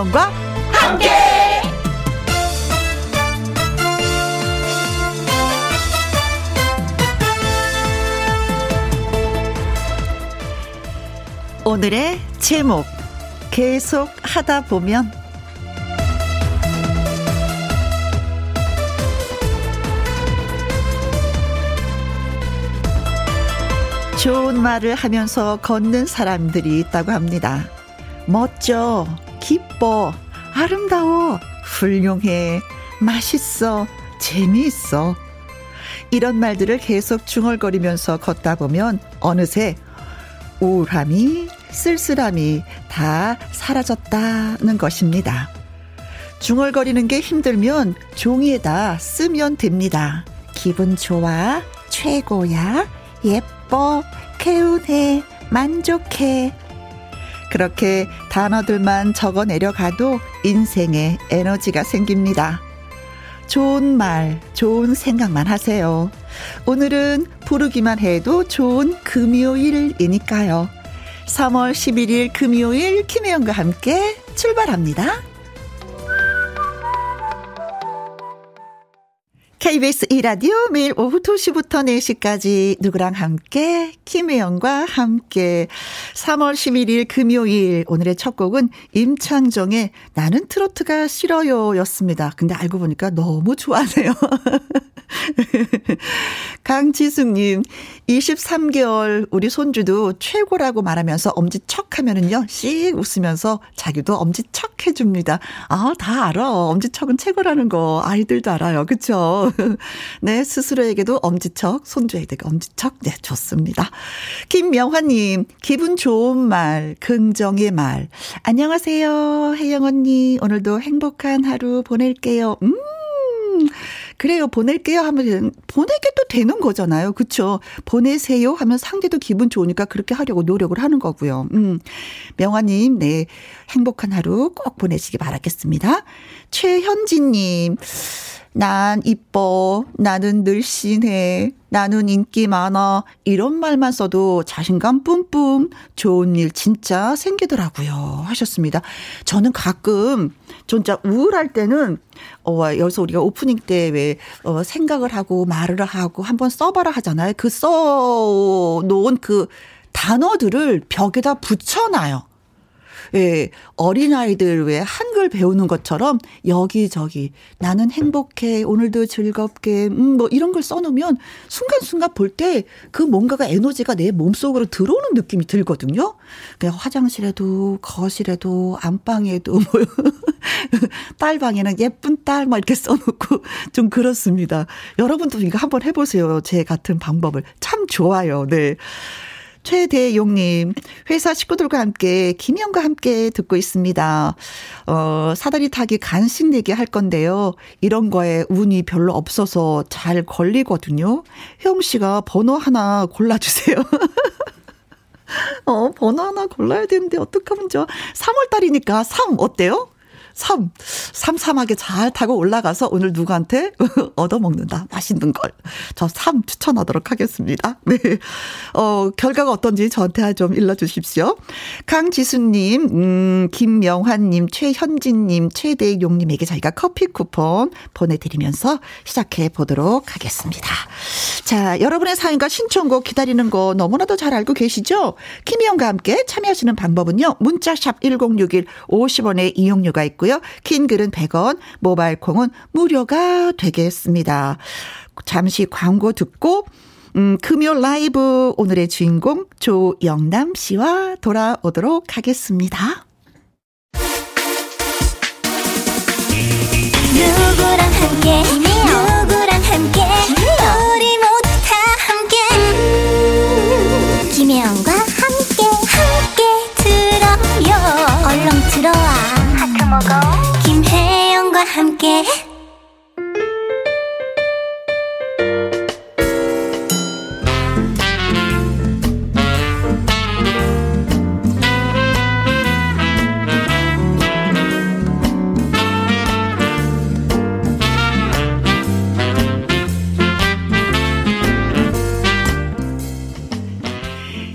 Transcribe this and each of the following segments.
김혜영과 함께. 오늘의 제목 계속 하다 보면 좋은 말을 하면서 걷는 사람들이 있다고 합니다. 멋져, 기뻐, 아름다워, 훌륭해, 맛있어, 재미있어. 이런 말들을 계속 중얼거리면서 걷다 보면 어느새 우울함이, 쓸쓸함이 다 사라졌다는 것입니다. 중얼거리는 게 힘들면 종이에다 쓰면 됩니다. 기분 좋아, 최고야, 예뻐, 개운해, 만족해. 그렇게 단어들만 적어 내려가도 인생에 에너지가 생깁니다. 좋은 말, 좋은 생각만 하세요. 오늘은 부르기만 해도 좋은 금요일이니까요. 3월 11일 금요일 김혜영과 함께 출발합니다. KBS 2라디오 매일 오후 2시부터 4시까지 누구랑 함께 김혜영과 함께 3월 11일 금요일 오늘의 첫 곡은 임창정의 나는 트로트가 싫어요 였습니다. 근데 알고 보니까 너무 좋아하네요. 강지숙님, 23개월 우리 손주도 최고라고 말하면서 엄지척 하면은요, 씩 웃으면서 자기도 엄지척 해줍니다. 아, 다 알아. 엄지척은 최고라는 거 아이들도 알아요. 그쵸? 네, 스스로에게도 엄지척, 손주에게도 엄지척. 네, 좋습니다. 김명화님, 기분 좋은 말, 긍정의 말. 안녕하세요. 혜영 언니. 오늘도 행복한 하루 보낼게요. 음. 그래요, 보낼게요 하면 보내게 도 되는 거잖아요. 그쵸? 보내세요 하면 상대도 기분 좋으니까 그렇게 하려고 노력을 하는 거고요. 음. 명화님, 네. 행복한 하루 꼭 보내시기 바라겠습니다. 최현진 님, 난 이뻐. 나는 늘씬해. 나는 인기 많아. 이런 말만 써도 자신감 뿜뿜. 좋은 일 진짜 생기더라고요. 하셨습니다. 저는 가끔 진짜 우울할 때는 어, 여기서 우리가 오프닝 때 왜 어, 생각을 하고 말을 하고 한번 써봐라 하잖아요. 그 써놓은 그 단어들을 벽에다 붙여놔요. 예, 어린아이들 왜 한글 배우는 것처럼 여기저기 나는 행복해, 오늘도 즐겁게, 음, 뭐 이런 걸 써놓으면 순간순간 볼 때 그 뭔가가 에너지가 내 몸속으로 들어오는 느낌이 들거든요. 그냥 화장실에도, 거실에도, 안방에도, 뭐, 딸방에는 예쁜 딸, 막 이렇게 써놓고 좀 그렇습니다. 여러분도 이거 한번 해보세요. 제 같은 방법을. 참 좋아요. 네. 최대용님, 회사 식구들과 함께 김영과 함께 듣고 있습니다. 어, 사다리 타기 간식 내기 할 건데요. 이런 거에 운이 별로 없어서 잘 걸리거든요. 형 씨가 번호 하나 골라주세요. 어, 번호 하나 골라야 되는데 어떡하면 저 3월달이니까 3 어때요? 3. 삼삼하게 잘 타고 올라가서 오늘 누구한테 얻어먹는다. 맛있는 걸. 저3 추천하도록 하겠습니다. 네. 어, 결과가 어떤지 저한테 좀 일러주십시오. 강지수님, 음, 김명환님, 최현진님, 최대용님에게 저희가 커피 쿠폰 보내드리면서 시작해 보도록 하겠습니다. 자, 여러분의 사연과 신청곡 기다리는 거 너무나도 잘 알고 계시죠? 김희영과 함께 참여하시는 방법은요. 문자샵 1061 50원의 이용료가 있고요. 있고요. 긴 글은 100원, 모바일 콩은 무료가 되겠습니다. 잠시 광고 듣고 음, 금요 라이브 오늘의 주인공 조영남 씨와 돌아오도록 하겠습니다. 누구랑 함께 누구랑 함께 우리 모두 다 함께 김혜영과 먹어. 김혜영과 함께.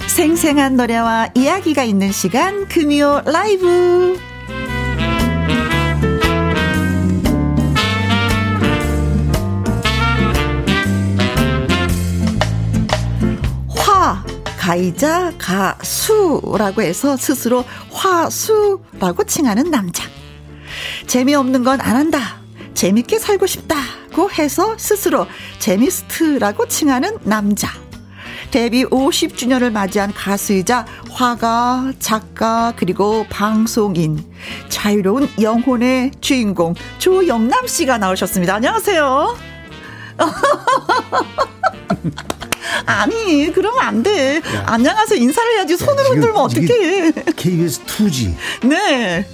생생한 노래와 이야기가 있는 시간 금요 라이브 가이자 가수라고 해서 스스로 화수라고 칭하는 남자. 재미없는 건 안 한다. 재밌게 살고 싶다고 해서 스스로 재미스트라고 칭하는 남자. 데뷔 50주년을 맞이한 가수이자 화가, 작가, 그리고 방송인. 자유로운 영혼의 주인공 조영남 씨가 나오셨습니다. 안녕하세요. 아니, 그러면 안 돼. 야. 안녕하세요. 인사를 해야지. 손으로 흔들면 어떡해. KBS 2G. 네.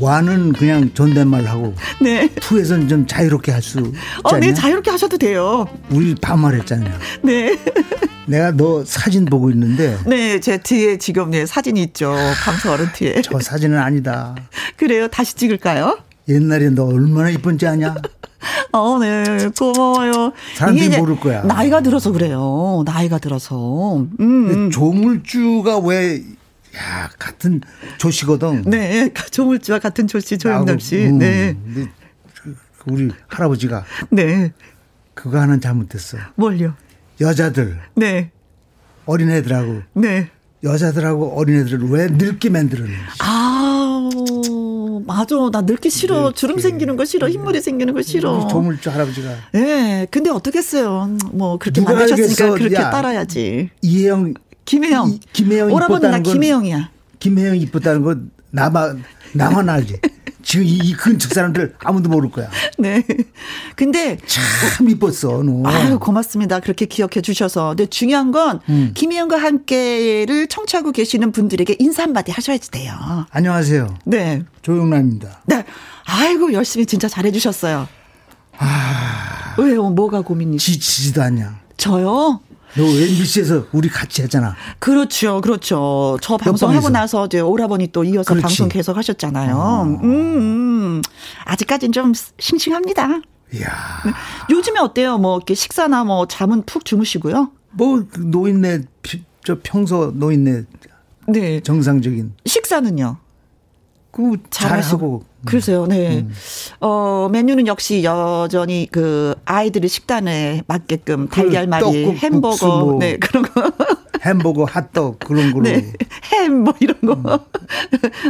와는 그냥 존댓말 하고 네. 투에서는 좀 자유롭게 할 수. 어, 네, 자유롭게 하셔도 돼요. 우리 반말했잖아요. 네. 내가 너 사진 보고 있는데. 네, 제 뒤에 지금 네 사진이 있죠. 방송 어른 뒤에. 저 사진은 아니다. 그래요? 다시 찍을까요? 옛날에 너 얼마나 이쁜지 아냐? 어, 네, 고마워요. 사람들이 모를 거야. 나이가 들어서 그래요. 나이가 들어서. 음. 음. 조물주가 왜, 야, 같은 조씨거든. 네, 조물주와 같은 조씨, 조영남 씨. 음, 네. 그 우리 할아버지가. 네. 그거 하나 잘못했어. 뭘요? 여자들. 네. 어린애들하고. 네. 여자들하고 어린애들을 왜 늙게 만들었는지. 아, 맞아. 나 늙기 싫어. 주름 생기는 거 싫어. 흰머리 생기는 거 싫어. 조물주 할아버지가. 예. 네, 근데 어떻겠어요. 뭐, 그렇게 만드셨으니까 그렇게 야, 따라야지. 이혜영. 김혜영. 이, 김혜영. 오라버니 나 김혜영이야. 김혜영 이쁘다는 거 나만, 나만 알지. 지금 이, 이 근처 사람들 아무도 모를 거야. 네. 근데 참 이뻤어. 너. 아유 고맙습니다. 그렇게 기억해 주셔서. 근데 중요한 건 음. 김희영과 함께를 청취하고 계시는 분들에게 인사 한마디 하셔야지 돼요. 안녕하세요. 네. 조용남입니다. 네. 아이고 열심히 진짜 잘해 주셨어요. 아. 왜요? 뭐가 고민이지? 지치지도 않냐. 저요? 너 MBC에서 우리 같이 했잖아. 그렇죠, 그렇죠. 저 방송하고 나서 이제 오라버니 또 이어서 그렇지. 방송 계속 하셨잖아요. 어. 음, 음. 아직까지는 좀 싱싱합니다. 이야. 요즘에 어때요? 뭐 이렇게 식사나 뭐 잠은 푹 주무시고요? 뭐 노인네 저 평소 노인네 네. 정상적인 식사는요? 그 잘하고 그러세요. 네. 음. 어, 메뉴는 역시 여전히 그 아이들의 식단에 맞게끔 그 달걀말이, 그 햄버거, 뭐 네, 그런 거. 햄버거, 핫떡 그런 거로. 네. 햄뭐 이런 거.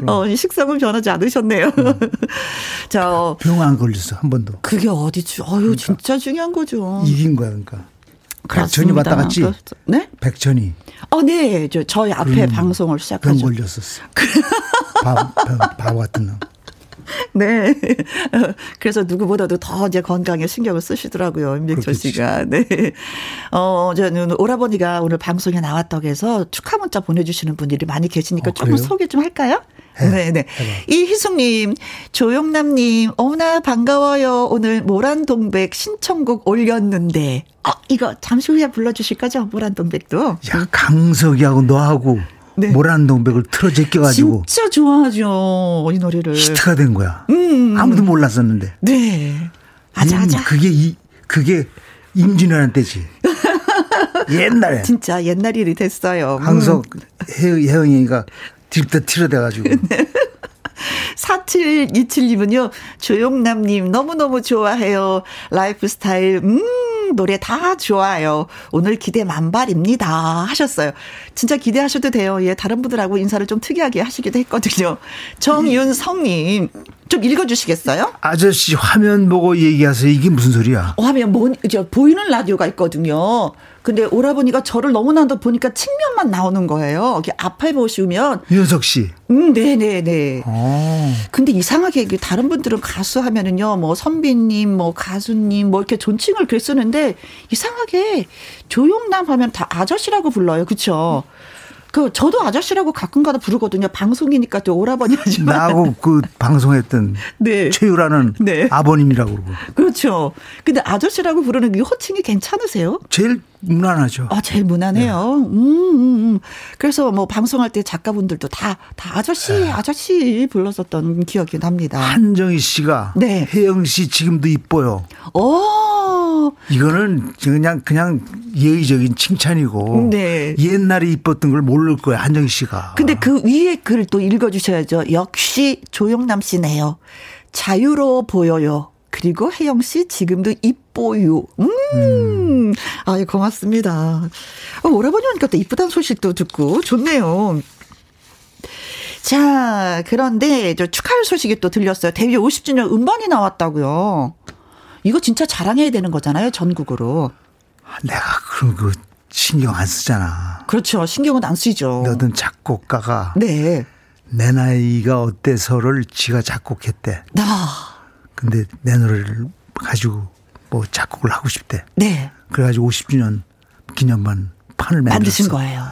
음. 어, 식성은 변하지 않으셨네요. 음. 자, 병안 걸렸어 한 번도. 그게 어디지? 어유 그러니까. 진짜 중요한 거죠. 이긴 거야, 그러니까. 백천이 왔다 갔지? 네? 백천이. 어, 네. 저, 저희 앞에 음, 방송을 시작하죠. 병 걸렸었어. 바, 바보 같은 놈. 네. 그래서 누구보다도 더 이제 건강에 신경을 쓰시더라고요. 임백철 씨가. 네. 어, 저는 오라버니가 오늘 방송에 나왔다고 해서 축하 문자 보내주시는 분들이 많이 계시니까 어, 조금 소개 좀 할까요? 네, 네. 이희숙님, 조용남님, 어머나 반가워요. 오늘 모란동백 신청곡 올렸는데, 어, 이거 잠시 후에 불러주실 거죠? 모란동백도. 야, 강석이하고 너하고. 네. 모란동백을 틀어 제껴가지고 진짜 좋아하죠 이 노래를 히트가 된 거야. 음. 아무도 몰랐었는데. 네. 아자아자. 음, 그게 이 그게 임진왜란 때지. 옛날에. 진짜 옛날 일이 됐어요. 강석 음. 혜영이가 딜때 틀어대가지고. 네. 4727님은요, 조영남님 너무너무 좋아해요. 라이프 스타일, 음, 노래 다 좋아요. 오늘 기대 만발입니다. 하셨어요. 진짜 기대하셔도 돼요. 예, 다른 분들하고 인사를 좀 특이하게 하시기도 했거든요. 정윤성님, 좀 읽어주시겠어요? 아저씨 화면 보고 얘기하세요. 이게 무슨 소리야? 어, 화면, 뭐, 저, 보이는 라디오가 있거든요. 근데 오라버니가 저를 너무나도 보니까 측면만 나오는 거예요. 이렇게 앞에 보시면. 윤석 씨. 음, 네 네네. 아. 근데 이상하게 다른 분들은 가수 하면은요, 뭐 선비님, 뭐 가수님, 뭐 이렇게 존칭을 그렇게 쓰는데 이상하게 조용남 하면 다 아저씨라고 불러요. 그쵸? 그 저도 아저씨라고 가끔가다 부르거든요. 방송이니까 또 오라버니 하지만 나하고 그 방송했던 네. 최유라는 네. 아버님이라고 그러고 그렇죠. 근데 아저씨라고 부르는 게 호칭이 괜찮으세요? 제일 무난하죠. 아 제일 무난해요. 네. 음, 음, 음. 그래서 뭐 방송할 때 작가분들도 다 다 아저씨 네. 아저씨 불렀었던 기억이 납니다. 한정희 씨가 네. 혜영 씨 지금도 이뻐요. 오. 이거는 그냥 그냥 예의적인 칭찬이고 네. 옛날에 이뻤던 걸 모를 거야 한정희 씨가. 근데 그 위에 글을 또 읽어주셔야죠. 역시 조영남 씨네요. 자유로워 보여요. 그리고 혜영 씨 지금도 이뻐요. 음, 음. 아유, 고맙습니다. 어, 오라버니 오니까 또 이쁘다는 소식도 듣고 좋네요. 자, 그런데 저 축하할 소식이 또 들렸어요. 데뷔 50주년 음반이 나왔다고요. 이거 진짜 자랑해야 되는 거잖아요, 전국으로. 내가 그런 거 신경 안 쓰잖아. 그렇죠. 신경은 안 쓰죠. 너든 작곡가가. 네. 내 나이가 어때서를 지가 작곡했대. 아. 근데 내 노래를 가지고 뭐 작곡을 하고 싶대. 네. 그래가지고 50주년 기념반 판을 만드신 거예요.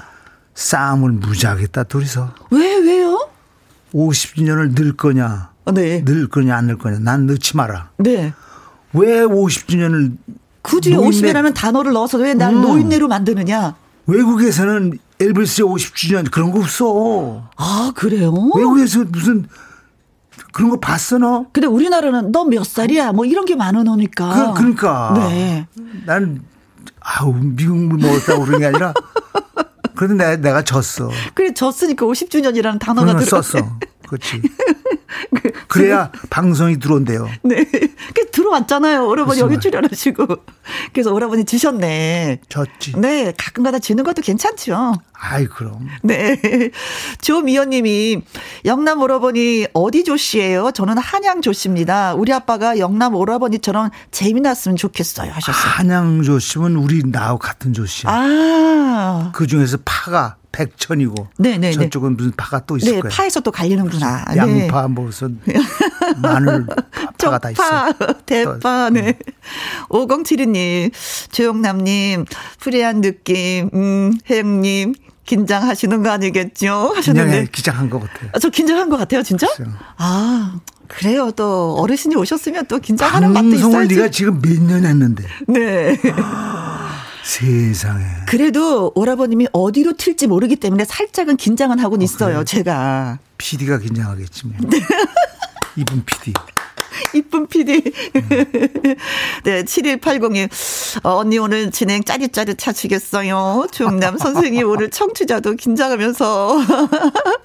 싸움을 무지하게 했다 둘이서. 왜 왜요? 50주년을 늘 거냐? 네. 늘 거냐 안 늘 거냐? 난 넣지 마라. 네. 왜 50주년을 굳이 노인네. 50이라는 단어를 넣어서 왜날 음. 노인네로 만드느냐? 외국에서는 엘비스의 50주년 그런 거 없어. 아 그래요? 외국에서 무슨 그런 거 봤어 너? 근데 우리나라는 너 몇 살이야? 뭐 이런 게 많으니까. 그, 그러니까. 네. 난 아우 미국물 먹었다고 그런 게 아니라 그래도 내가 내가 졌어. 그래 졌으니까 50주년이라는 단어가 들어. 썼어. 그렇지. 그 그래야 방송이 들어온대요. 네. 그 들어왔잖아요. 오라버니 여기 출연하시고. 그래서 오라버니 지셨네. 졌지. 네. 가끔가다 지는 것도 괜찮죠. 아이, 그럼. 네. 조미연 님이 영남 오라버니 어디 조씨예요? 저는 한양 조씨입니다. 우리 아빠가 영남 오라버니처럼 재미났으면 좋겠어요. 하셨어요. 한양 조씨면 우리 나하고 같은 조씨야. 아. 그 중에서 파가 백천이고 네네 네. 저쪽은 무슨 파가 또 있을 네, 거예요. 파에서 또 갈리는구나. 양파 네. 무슨 마늘 파가 다 있어. 대파 네. 5072님, 조영남님, 프리한 느낌, 음, 혜영님, 긴장하시는 거 아니겠죠? 하셨는데. 긴장한 것 같아요. 아, 저 긴장한 것 같아요, 진짜? 아, 그래요. 또 어르신이 오셨으면 또 긴장하는 맛도 있어야지. 방송을 네가 지금 몇 년 했는데. 네. 세상에. 그래도 오라버님이 어디로 튈지 모르기 때문에 살짝은 긴장은 하고 어, 있어요, 그래. 제가. PD가 긴장하겠지 뭐. 이분 PD. 이쁜 PD. 네, 7180님. 어, 언니 오늘 진행 짜릿짜릿 하시겠어요. 조영남 선생님 오늘 청취자도 긴장하면서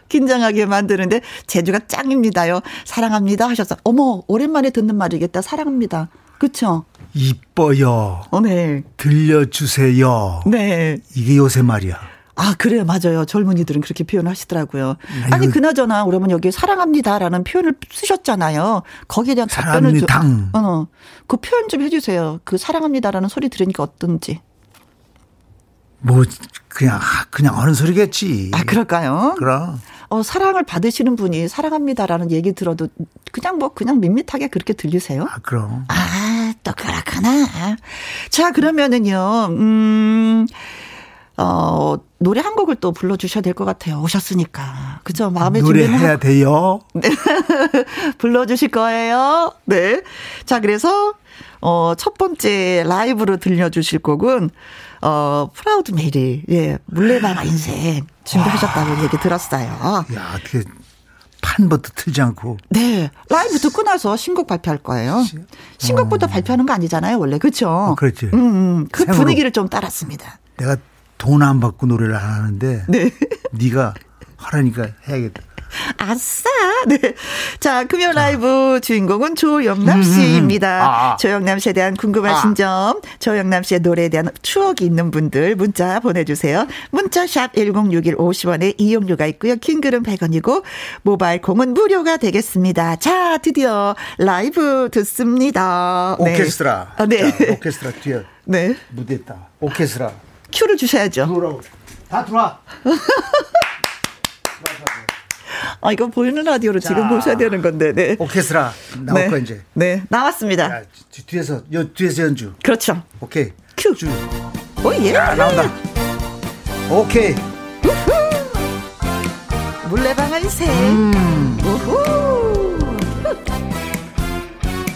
긴장하게 만드는데 제주가 짱입니다요. 사랑합니다 하셔서 어머, 오랜만에 듣는 말이겠다. 사랑합니다. 그쵸? 이뻐요. 어, 네. 들려주세요. 네. 이게 요새 말이야. 아, 그래요. 맞아요. 젊은이들은 그렇게 표현하시더라고요. 아이고. 아니, 그나저나, 그러면 여기 사랑합니다라는 표현을 쓰셨잖아요. 거기에 대한 답변을 좀. 어, 그 표현 좀 해주세요. 그 사랑합니다라는 소리 들으니까 어떤지. 뭐, 그냥, 그냥 하는 소리겠지. 아, 그럴까요? 그럼. 어, 사랑을 받으시는 분이 사랑합니다라는 얘기 들어도 그냥 뭐 그냥 밋밋하게 그렇게 들리세요? 아, 그럼. 아, 또 그렇구나. 자, 그러면은요, 음, 어, 노래 한 곡을 또 불러주셔야 될 것 같아요. 오셨으니까. 그죠? 마음에 노래 해야 돼요? 네. 불러주실 거예요? 네. 자, 그래서, 어, 첫 번째 라이브로 들려주실 곡은, 어, Proud Mary, 예, 물레방아 인생 준비하셨다고 와. 얘기 들었어요. 야, 어떻게 판부터 틀지 않고. 네. 라이브 듣고 나서 신곡 발표할 거예요. 신곡부터 어. 발표하는 거 아니잖아요, 원래. 그렇죠? 어, 그렇지. 음, 음. 그. 분위기를 좀 따랐습니다. 내가 돈 안 받고 노래를 안 하는데 네. 네가 하라니까 해야겠다. 아싸. 네. 자, 금요 라이브 주인공은 조영남 음, 음, 음. 씨입니다. 아, 아. 조영남 씨에 대한 궁금하신 아. 점, 조영남 씨의 노래에 대한 추억이 있는 분들 문자 보내주세요. 문자샵 1061 50원에 이용료가 있고요. 킹글은 100원이고 모바일 공은 무료가 되겠습니다. 자, 드디어 라이브 듣습니다. 네. 오케스트라. 아, 네. 자, 오케스트라 뒤에. 네. 무대 있다. 오케스트라. 큐를 주셔야죠. 들어오라고. 다 들어와. 아, 이거 보이는 라디오로 자, 지금 보셔야 되는 건데, 네. 오케스트라 나올 네. 거 이제. 네, 나왔습니다. 야, 뒤에서, 여, 뒤에서 연주. 그렇죠. 오케이. 큐. 주. 오, 예. 야, 나온다. 오케이. 우후. 물레방아 생 음. 우후.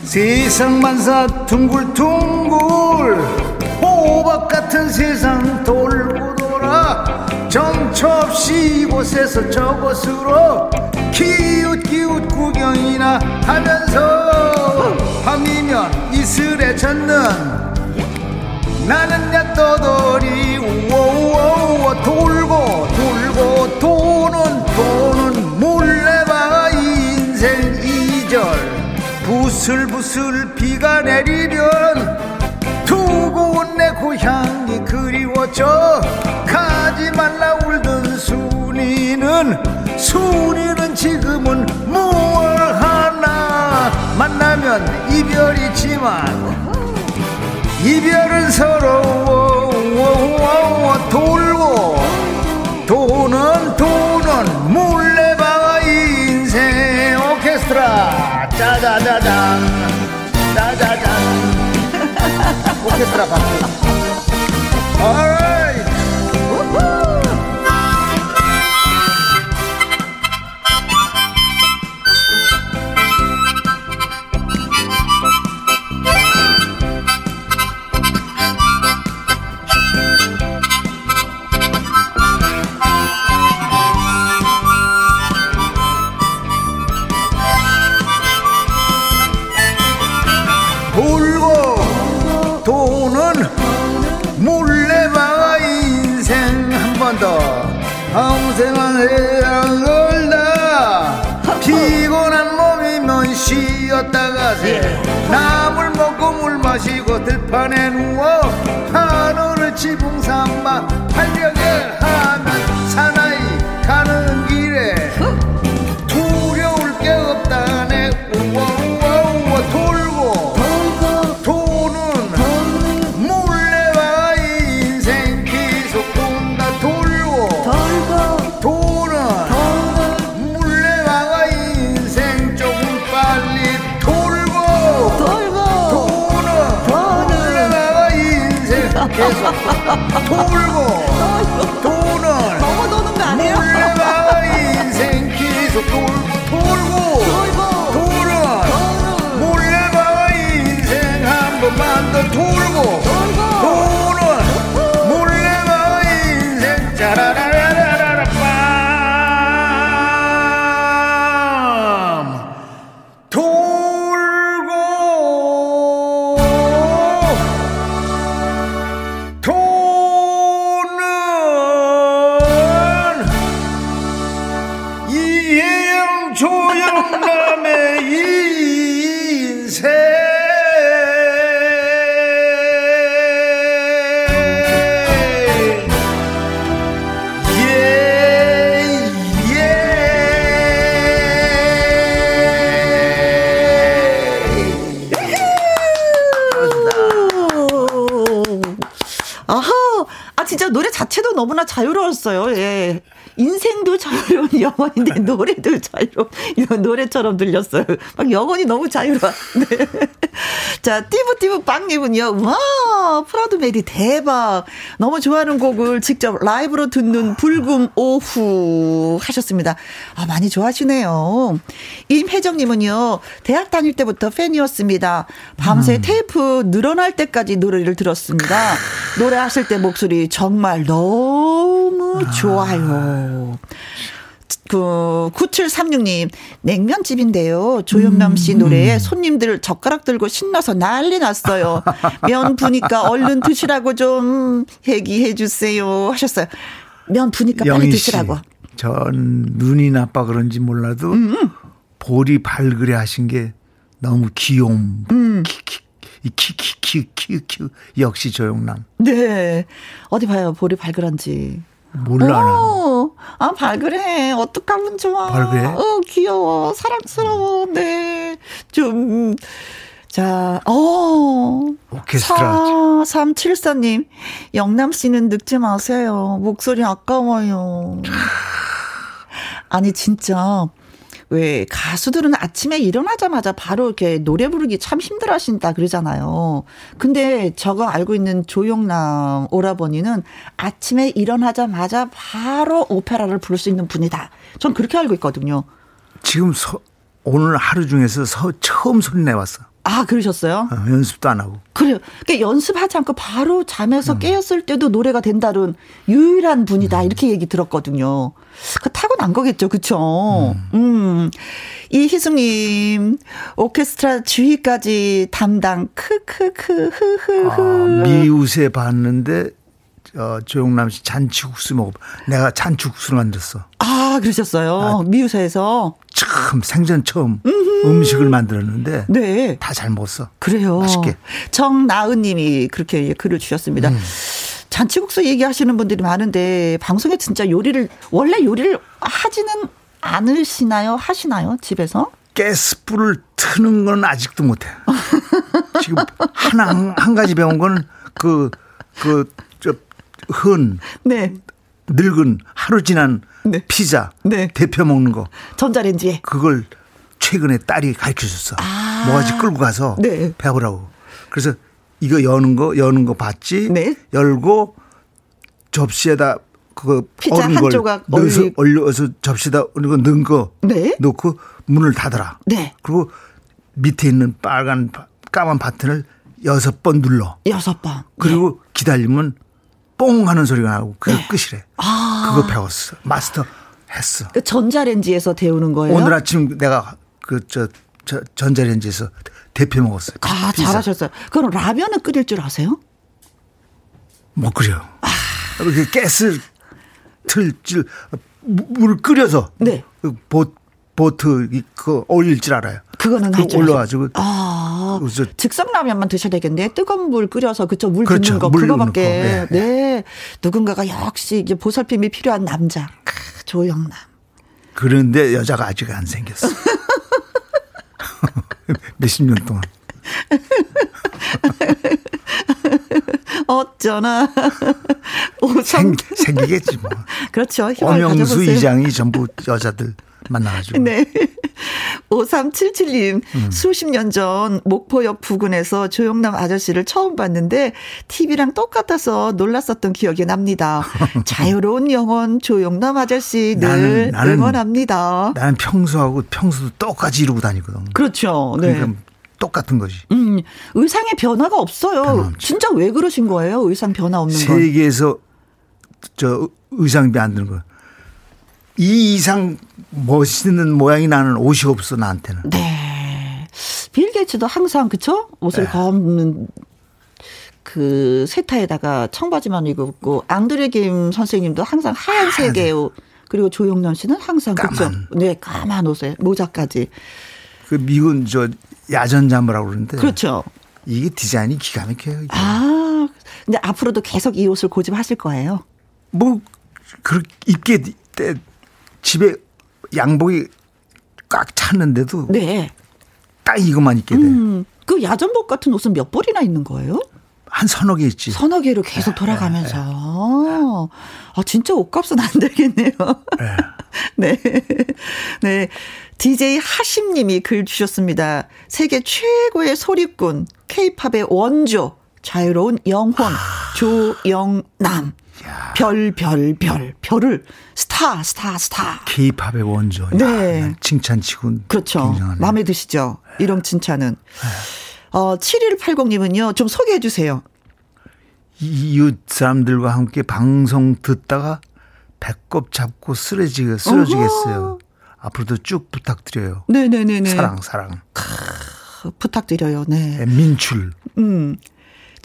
세상 만사 둥글둥글 호박 같은 세상 돌고 정처 없이 이곳에서 저곳으로 기웃기웃 구경이나 하면서 밤이면 이슬에 젖는 나는 야 떠돌이 우오우오 돌고 돌고 도는 도는 몰래봐 인생 이절 부슬부슬 비가 내리면 두고 온내 고향이 그리워져 순이는 순이는 지금은 무얼 하나? 만나면 이별이지만 이별은 서러워 돌고 도는 도는 물레방아 인생 오케스트라. 짜자자잔. 짜자잔. 오케스트라 박수 쉬었다 가세 나물 먹고 물 마시고 들판에 누워 하늘을 지붕 삼아 활력에 영혼인데 노래도 자유로운 이런 노래처럼 들렸어요. 막 영혼이 너무 자유로워. 네. 자, 띠부띠부 빵님은요. 와, Proud Mary 대박. 너무 좋아하는 곡을 직접 라이브로 듣는 불금 오후 하셨습니다. 아, 많이 좋아하시네요. 임혜정님은요. 대학 다닐 때부터 팬이었습니다. 밤새 테이프 늘어날 때까지 노래를 들었습니다. 노래하실 때 목소리 정말 너무 좋아요. 그 9736님 냉면집인데요. 조영남 씨 노래에 손님들 젓가락 들고 신나서 난리 났어요. 면 부니까 얼른 드시라고 좀 얘기해 주세요 하셨어요. 면 부니까 빨리 드시라고. 전 눈이 나빠 그런지 몰라도 음, 볼이 발그레 하신 게 너무 귀여움. 음. 키키키키키키 역시 조영남. 네. 어디 봐요. 볼이 발그란지. 몰라 나. 어, 아, 발그레. 어떡하면 좋아. 발그레? 어, 귀여워. 사랑스러워. 네. 좀, 자, 어. 오케스트라. 4374님, 영남 씨는 늙지 마세요. 목소리 아까워요. 아니, 진짜. 왜 가수들은 아침에 일어나자마자 바로 이렇게 노래 부르기 참 힘들어 하신다 그러잖아요. 근데 저거 알고 있는 조용남 오라버니는 아침에 일어나자마자 바로 오페라를 부를 수 있는 분이다. 전 그렇게 알고 있거든요. 지금 서, 오늘 하루 중에서 서, 처음 소리 내왔어. 아, 그러셨어요? 어, 연습도 안 하고. 그래요. 그러니까 연습하지 않고 바로 잠에서 음. 깨었을 때도 노래가 된다는 유일한 분이다. 이렇게 얘기 들었거든요. 그 타고난 거겠죠. 그쵸? 음. 음. 이희숙님, 오케스트라 주위까지 담당, 크크크, 흐흐흐. 아, 미우새 봤는데 어, 조용남 씨 잔치국수 먹어. 내가 잔치국수를 만들었어. 아, 그러셨어요. 아, 미우사에서 처음 생전 처음 음흠. 음식을 만들었는데 네. 다 잘 먹었어. 그래요. 맛있게. 정나은 님이 그렇게 글을 주셨습니다. 음. 잔치국수 얘기하시는 분들이 많은데 방송에 진짜 요리를 원래 요리를 하지는 않으시나요? 하시나요? 집에서? 가스불을 트는 건 아직도 못해. 지금 하나 한, 한 가지 배운 거는 그그저 흔 네. 늙은 하루 지난 네. 피자 네. 대표 먹는 거 전자레인지에 그걸 최근에 딸이 가르쳐 줬어. 아. 모가지 끌고 가서 네. 배우라고. 그래서 이거 여는 거 여는 거 봤지. 네. 열고 접시에다 그거 피자 한 조각 넣어서 올려서 접시에다 이거 넣은 거 네. 넣고 문을 닫아라. 네. 그리고 밑에 있는 빨간 까만 버튼을 여섯 번 눌러. 여섯 번. 그리고 네. 기다리면 뽕 하는 소리가 나고 그게 네. 끝이래. 아. 그거 배웠어. 마스터 했어. 그 전자레인지에서 데우는 거예요? 오늘 아침 내가 그저 저 전자레인지에서 대표 먹었어요. 아, 피자. 잘하셨어요. 그럼 라면은 끓일 줄 아세요? 못 끓여. 아. 그 가스 틀질 물을 끓여서 네. 그 보, 보트 그 올릴 줄 알아요. 그거는 그 올라가지고 아 즉석 라면만 드셔야 되겠네. 뜨거운 물 끓여서 그쵸 물 그렇죠. 붓는 거 그거밖에 네. 네. 누군가가 역시 이제 보살핌이 필요한 남자 크, 조영남. 그런데 여자가 아직 안 생겼어. 몇십 년 동안. 어쩌나. 생, 생기겠지 뭐. 그렇죠. 엄영수 이장이 전부 여자들 만나가지고. 네. 5377님, 음. 수십 년 전 목포역 부근에서 조영남 아저씨를 처음 봤는데 TV랑 똑같아서 놀랐었던 기억이 납니다. 자유로운 영혼 조영남 아저씨 늘 나는, 나는, 응원합니다. 나는 평소하고 평소도 똑같이 이러고 다니거든. 그렇죠. 네. 그러니까 똑같은 거지. 음, 의상에 변화가 없어요. 진짜 왜 그러신 거예요? 의상 변화 없는 거. 세계에서 저 의상비 안 드는 거. 이 이상 멋있는 모양이 나는 옷이 없어 나한테는. 네. 빌 게이츠도 항상 그쵸? 옷을 네. 검는 그 세타에다가 청바지만 입고 앙드레 김 선생님도 항상 하얀색의 옷 그리고 조용남 씨는 항상 그죠? 네, 까만 옷에 모자까지. 그 미군 저 야전 잠바라고 그러는데. 그렇죠. 이게 디자인이 기가 막혀요. 이게. 아, 근데 앞으로도 계속 이 옷을 고집하실 거예요? 뭐, 그, 입게 때 집에 양복이 꽉 찼는데도. 네. 딱 이것만 입게 돼. 음, 그 야전복 같은 옷은 몇 벌이나 있는 거예요? 한 서너 개 있지. 서너 개로 계속 네, 돌아가면서. 네, 네. 아, 진짜 옷값은 안 들겠네요. 네. 네. 네. DJ 하심님이 글 주셨습니다. 세계 최고의 소리꾼, 케이팝의 원조, 자유로운 영혼, 조영남. 별, 별, 별, 별을 스타, 스타, 스타. 케이팝의 원조. 네. 칭찬치고. 그렇죠. 굉장하네. 마음에 드시죠? 이런 칭찬은. 네. 어, 7180님은요, 좀 소개해 주세요. 이웃 사람들과 함께 방송 듣다가 배꼽 잡고 쓰러지게, 쓰러지겠어요. 앞으로도 쭉 부탁드려요. 네네네네. 사랑, 사랑. 크, 부탁드려요. 네. 네. 민출. 음.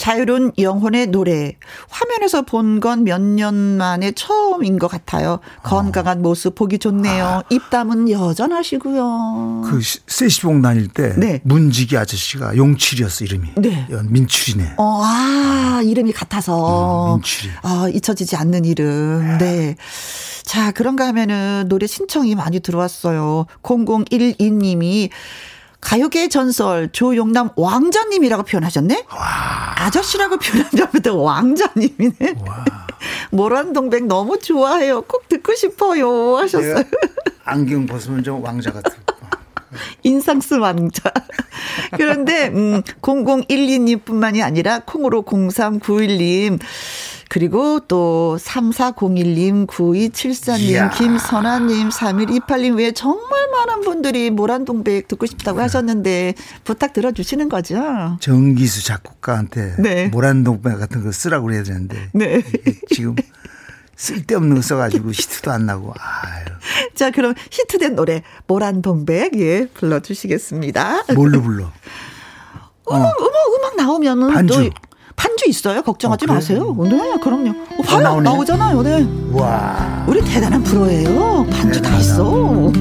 자유로운 영혼의 노래. 화면에서 본 건 몇 년 만에 처음인 것 같아요. 건강한 어. 모습 보기 좋네요. 아. 입담은 여전하시고요. 그 세시봉 다닐 때 네. 문지기 아저씨가 용칠이었어 이름이. 네. 민출이네. 어, 아 이름이 같아서. 음, 민출이. 아 잊혀지지 않는 이름. 네. 자, 그런가 하면은 노래 신청이 많이 들어왔어요. 0012님이 가요계 전설 조용남 왕자님이라고 표현하셨네? 와. 아저씨라고 표현하자면 왕자님이네. 모란동백 너무 좋아해요. 꼭 듣고 싶어요. 하셨어요. 안경 벗으면 좀 왕자 같은. 인상스 왕자. 그런데, 음, 0012님뿐만이 아니라 콩으로 0391님. 그리고 또 3401님, 9274님, 이야. 김선아님, 3128님 외에 정말 많은 분들이 모란동백 듣고 싶다고 네. 하셨는데 부탁 들어주시는 거죠? 정기수 작곡가한테 네. 모란동백 같은 거 쓰라고 그래야 되는데 네. 지금 쓸데없는 거 써가지고 히트도 안 나고. 아유. 자, 그럼 히트된 노래 모란동백 예 불러주시겠습니다. 뭘로 불러? 음악, 어. 음악, 음악 나오면은 반주. 또 반주 있어요. 걱정하지 어? 마세요. 네, 그럼요. 어, 봐요. 어, 나오잖아요. 네. 와. 우리 대단한 프로예요. 반주 다 있어.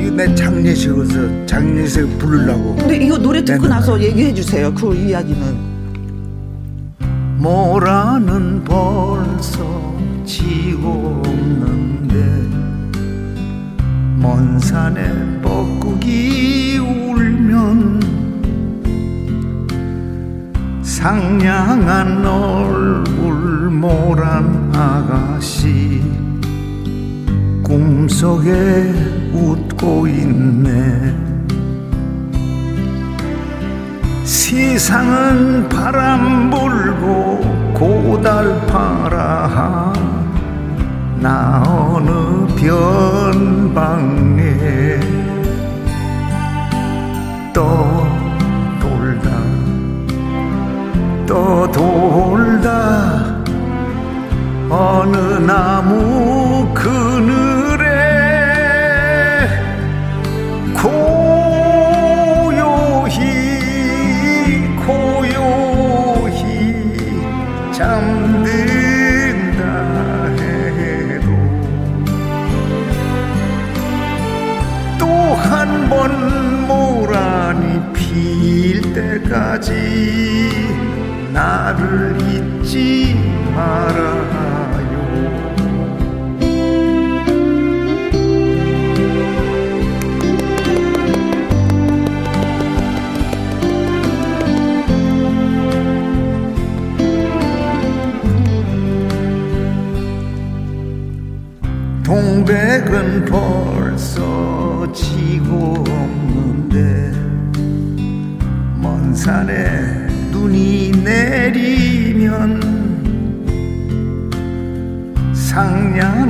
이거 내 장례식에서 장례식 부르려고. 근데 이거 노래 듣고 나서 얘기해 주세요. 그 이야기는. 모라는 벌써 지고 없는데 먼 산에 뻐꾸기 울 상냥한 얼굴 모란 아가씨. 꿈속에 웃고 있네. 세상은 바람 불고 고달파라 나 어느 변방에 또 어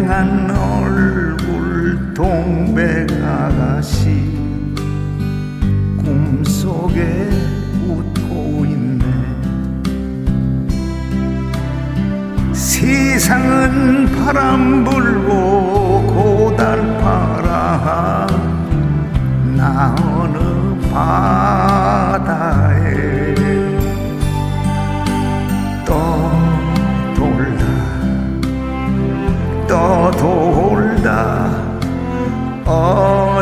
상냥한 얼굴 동백 아가씨 꿈속에 웃고 있네. 세상은 바람 불고 고달파라. 나 어느 바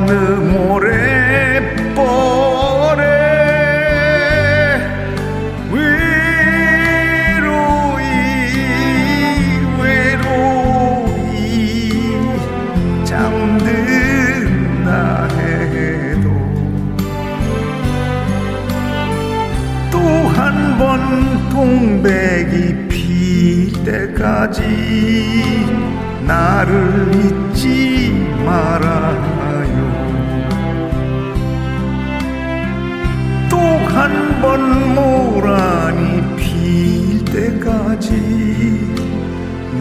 어느 모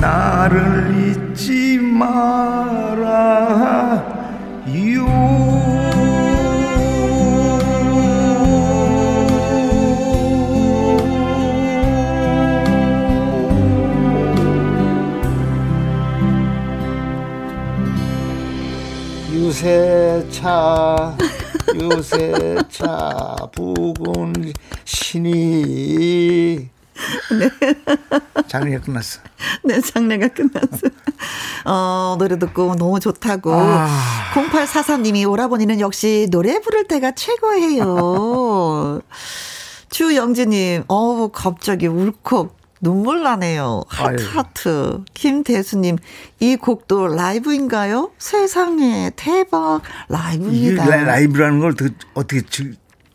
나를 잊지 말아요. 유세차 유세차 부군 신이 네. 장례가 끝났어. 네, 장례가 끝났어. 어, 노래 듣고 너무 좋다고. 아. 0843님이 오라버니는 역시 노래 부를 때가 최고예요. 주영진님, 어우, 갑자기 울컥. 눈물 나네요. 하트, 아유. 하트. 김대수님, 이 곡도 라이브인가요? 세상에, 대박. 라이브입니다. 라이브라는 걸 어떻게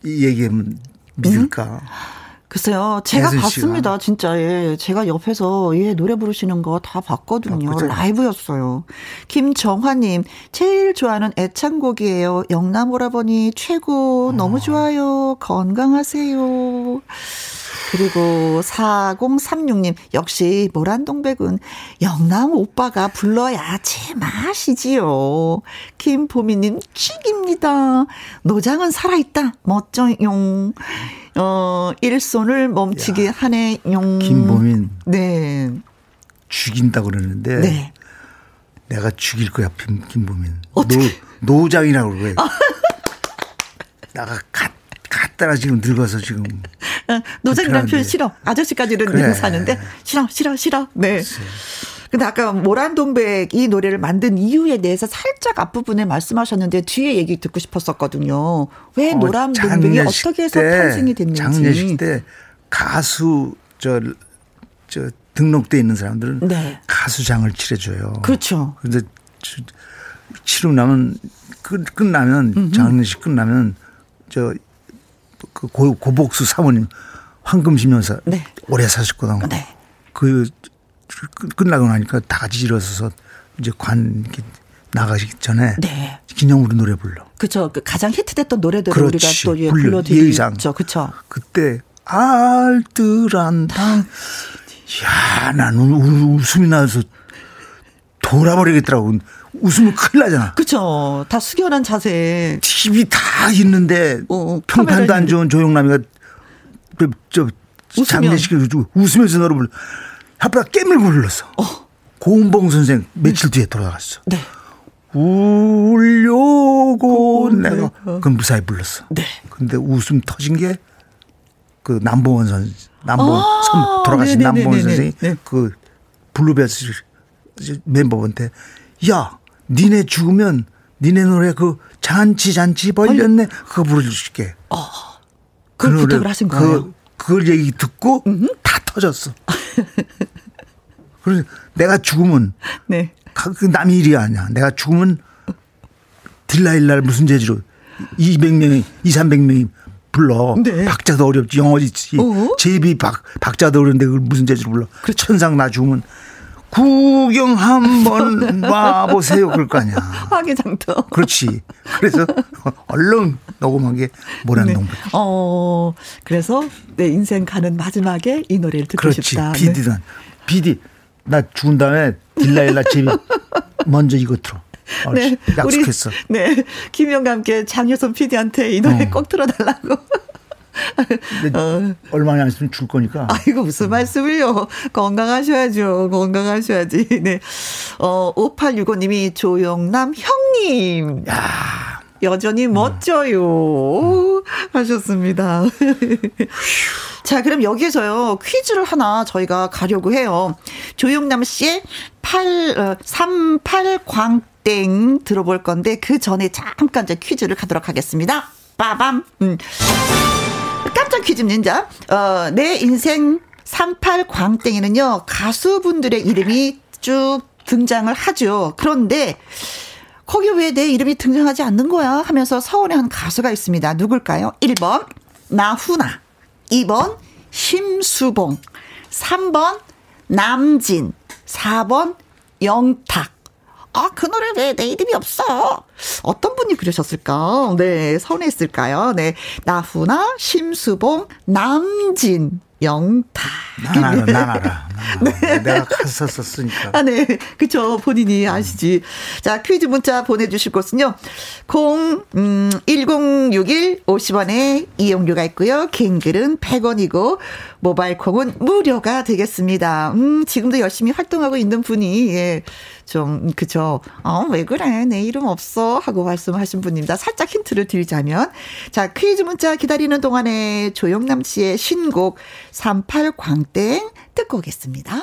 얘기하면 믿을까? 음? 글쎄요, 제가 봤습니다, 진짜. 예. 제가 옆에서 예, 노래 부르시는 거 다 봤거든요. 아, 라이브였어요. 김정화님, 제일 좋아하는 애창곡이에요. 영남 오라버니 최고, 너무 아. 좋아요. 건강하세요. 그리고 4036님, 역시 모란동백은 영남 오빠가 불러야 제맛이지요. 김보미님, 축입니다. 노장은 살아있다. 멋져용. 어, 일손을 멈추게 하네용. 김보민. 네. 죽인다 그러는데. 네. 내가 죽일 거야, 김, 김보민. 어떻게? 노, 노장이라고 그래. 나가 갓, 갖다가 지금 늙어서 지금. 노장 남편 싫어. 아저씨까지는 그래. 사는데 싫어, 싫어, 싫어. 네. 그치. 근데 아까 모란동백 이 노래를 만든 이유에 대해서 살짝 앞부분에 말씀하셨는데 뒤에 얘기 듣고 싶었었거든요. 왜 어, 모란동백이 어떻게 해서 탄생이 됐는지. 장례식 때 가수 저, 저 등록돼 있는 사람들은 네. 가수장을 치러줘요. 그렇죠. 근데 치르고 나면 끝, 끝나면 음흠. 장례식 끝나면 저 그 고복수 사모님 황금심 여사 네. 오래 사셨거든. 네. 그 끝나고 나니까 다 같이 일어서서 이제 관 나가기 전에 네. 기념으로 노래 불러. 그렇죠. 그 가장 히트됐던 노래들을 우리가 또 예, 불러드리죠. 그렇죠. 그때 알뜰한다. 야, 나는 웃음이 나서 돌아버리겠더라고. 웃으면 큰일 나잖아. 그쵸. 다 숙연한 자세. TV 다 있는데 어, 어 평판도 안 좋은 조용남이가 저 장례식에 웃으면서 노래 불러. 하프라 깨물고 불렀어. 어. 고은봉 선생 며칠 뒤에 돌아갔어. 네. 울려고 내가 그 무사히 불렀어. 네. 근데 웃음 터진 게 그 남봉원 선 남봉 아~ 선 돌아가신 남봉원 선생이 네. 그 블루베스 멤버한테 야 니네 죽으면 니네 노래 그 잔치 잔치 벌렸네 그거 불러줄게. 어. 그 부탁을 하신 거예요. 그, 그걸 얘기 듣고 음흠. 다 터졌어. 그래서 내가 죽으면 네. 그 남의 일이 아니야. 내가 죽으면 딜라일날 무슨 재주로 200명이 2, 300명이 불러. 네. 박자도 어렵지. 영어지. 어? 제비 박, 박자도 어려운데 그걸 무슨 재주로 불러. 그 천상 나 죽으면 구경 한번 와보세요. 그럴 거 아니야. 화개장터. 그렇지. 그래서 얼른 녹음한 게 모란동백. 네. 어, 그래서 내 인생 가는 마지막에 이 노래를 듣고 그렇지. 싶다. 비디는. 네. 비디. 나 죽은 다음에 딜라일라 집이 먼저 이거 틀어. 어, 네, 약속했어. 우리, 네, 김영과 함께 장효선 PD한테 이 노래 어. 꼭 틀어달라고. 어. 얼마나 안 있으면 줄 거니까. 아이고, 무슨 음. 말씀을요. 건강하셔야죠. 건강하셔야지. 네. 어, 5865님이 조영남 형님. 야. 여전히 멋져요. 음. 하셨습니다. 자, 그럼 여기에서요, 퀴즈를 하나 저희가 가려고 해요. 조영남 씨의 8, 어, 38광땡 들어볼 건데, 그 전에 잠깐 이제 퀴즈를 가도록 하겠습니다. 빠밤. 음. 깜짝 퀴즈입니다. 어, 내 인생 38광땡에는요, 가수분들의 이름이 쭉 등장을 하죠. 그런데, 거기 왜 내 이름이 등장하지 않는 거야? 하면서 서운해 한 가수가 있습니다. 누굴까요? 1번, 나훈아. 2번 심수봉, 3번 남진, 4번 영탁. 아, 그 노래 왜 내 이름이 없어? 어떤 분이 그러셨을까? 네, 선했을까요? 네. 나훈아, 심수봉, 남진. 영타. 난 알아, 난 알아. 네. 내가 갔었었으니까. 아, 네. 그쵸. 본인이 아시지. 자, 퀴즈 문자 보내주실 곳은요. 0, 음, 1061 50원에 이용료가 있고요. 갱글은 100원이고, 모바일 콩은 무료가 되겠습니다. 음, 지금도 열심히 활동하고 있는 분이, 예. 좀, 그쵸. 어, 왜 그래? 내 이름 없어. 하고 말씀하신 분입니다. 살짝 힌트를 드리자면. 자, 퀴즈 문자 기다리는 동안에 조영남 씨의 신곡 38광땡 듣고 오겠습니다.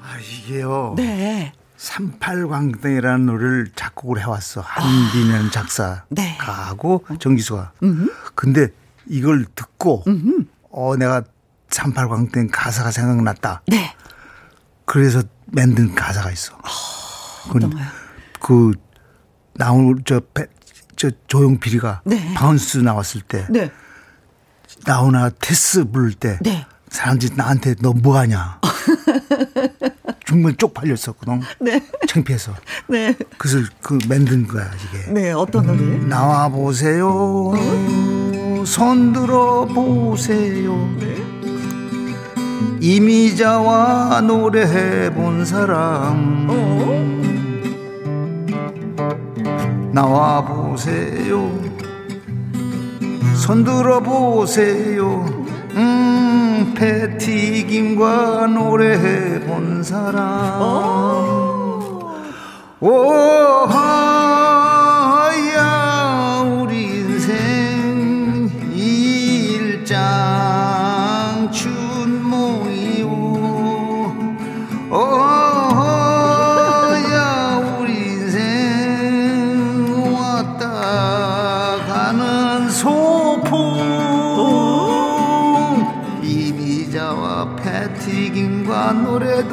아, 이게요. 네. 38광땡이라는 노래를 작곡을 해왔어. 한빈현 아. 작사가하고 네. 정기수가. 음흠. 근데 이걸 듣고, 음흠. 어, 내가 38광땡 가사가 생각났다. 네. 그래서 만든 가사가 있어. 어, 어떤 그 나온 저, 저 조용필이가 네. Bounce 나왔을 때 네. 나훈아 테스 부를 때 네. 사람들이 나한테 너 뭐하냐. 정말 쪽팔렸었거든. 네. 창피해서. 네. 그래서 그 만든 거야 이게. 네, 어떤 노래? 음, 나와 보세요. 어? 손 들어 보세요. 네. 이미자와 노래해 본 사람 어? 나와 보세요 손 들어 보세요 음 패티김과 노래해 본 사람 어? 오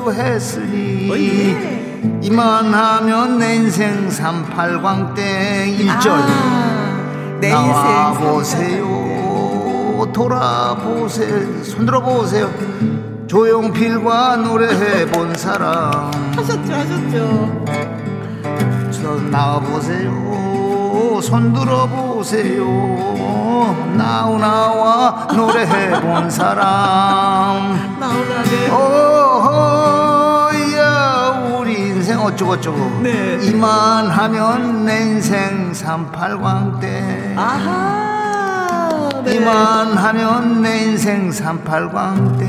노래도 했으니. 어, 예. 이만하면 내 인생 삼팔광땡 1절 아, 나와 보세요. 돌아보세요. 손들어 보세요. 조용필과 노래해 본 사람. 하셨죠 하셨죠. 저 나와보세요. 손들어 보세요. 나우나와 노래해 본 사람. 나우나네 어쩌고저쩌고 네. 이만하면 내 인생 삼팔광대 아하 네. 이만하면 내 인생 삼팔광대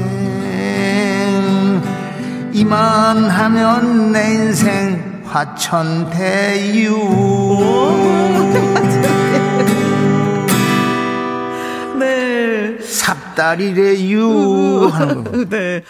이만하면 내 인생 화천대유 네. 삽다리래유 하는 네.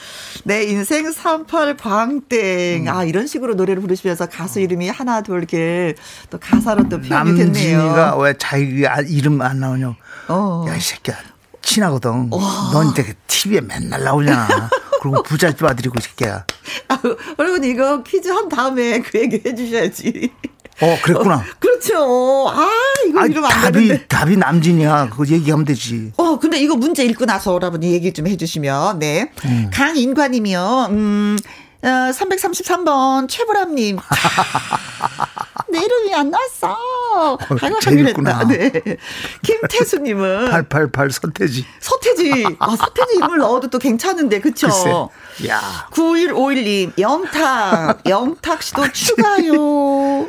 내 인생 38 광땡. 음. 아, 이런 식으로 노래를 부르시면서 가수 이름이 하나, 둘, 이렇게 또 가사로 또 표현이 됐네요. 남진이가 왜 자기 이름 안 나오냐. 어. 야, 이 새끼야. 친하거든. 와. 넌 되게 TV에 맨날 나오잖아. 그리고 부잣집 아들이고 새끼야. 아, 여러분 이거 퀴즈 한 다음에 그 얘기 해주셔야지. 어, 그랬구나. 어, 그렇죠. 아, 이거 아니, 이러면 안 답이, 되는데. 답이 남진이야. 그거 얘기하면 되지. 어, 근데 이거 문제 읽고 나서 여러분이 얘기 좀 해주시면, 네. 음. 강인관님이요, 음, 어, 333번 최불암님. 내 이름이 안 나왔어. 아이고, 재밌구나. 네. 김태수님은. 888 서태지. 서태지. 아, 서태지 이름을 넣어도 또 괜찮은데, 그쵸? 글쎄. 야. 9151님, 영탁. 영탁 씨도 추가요.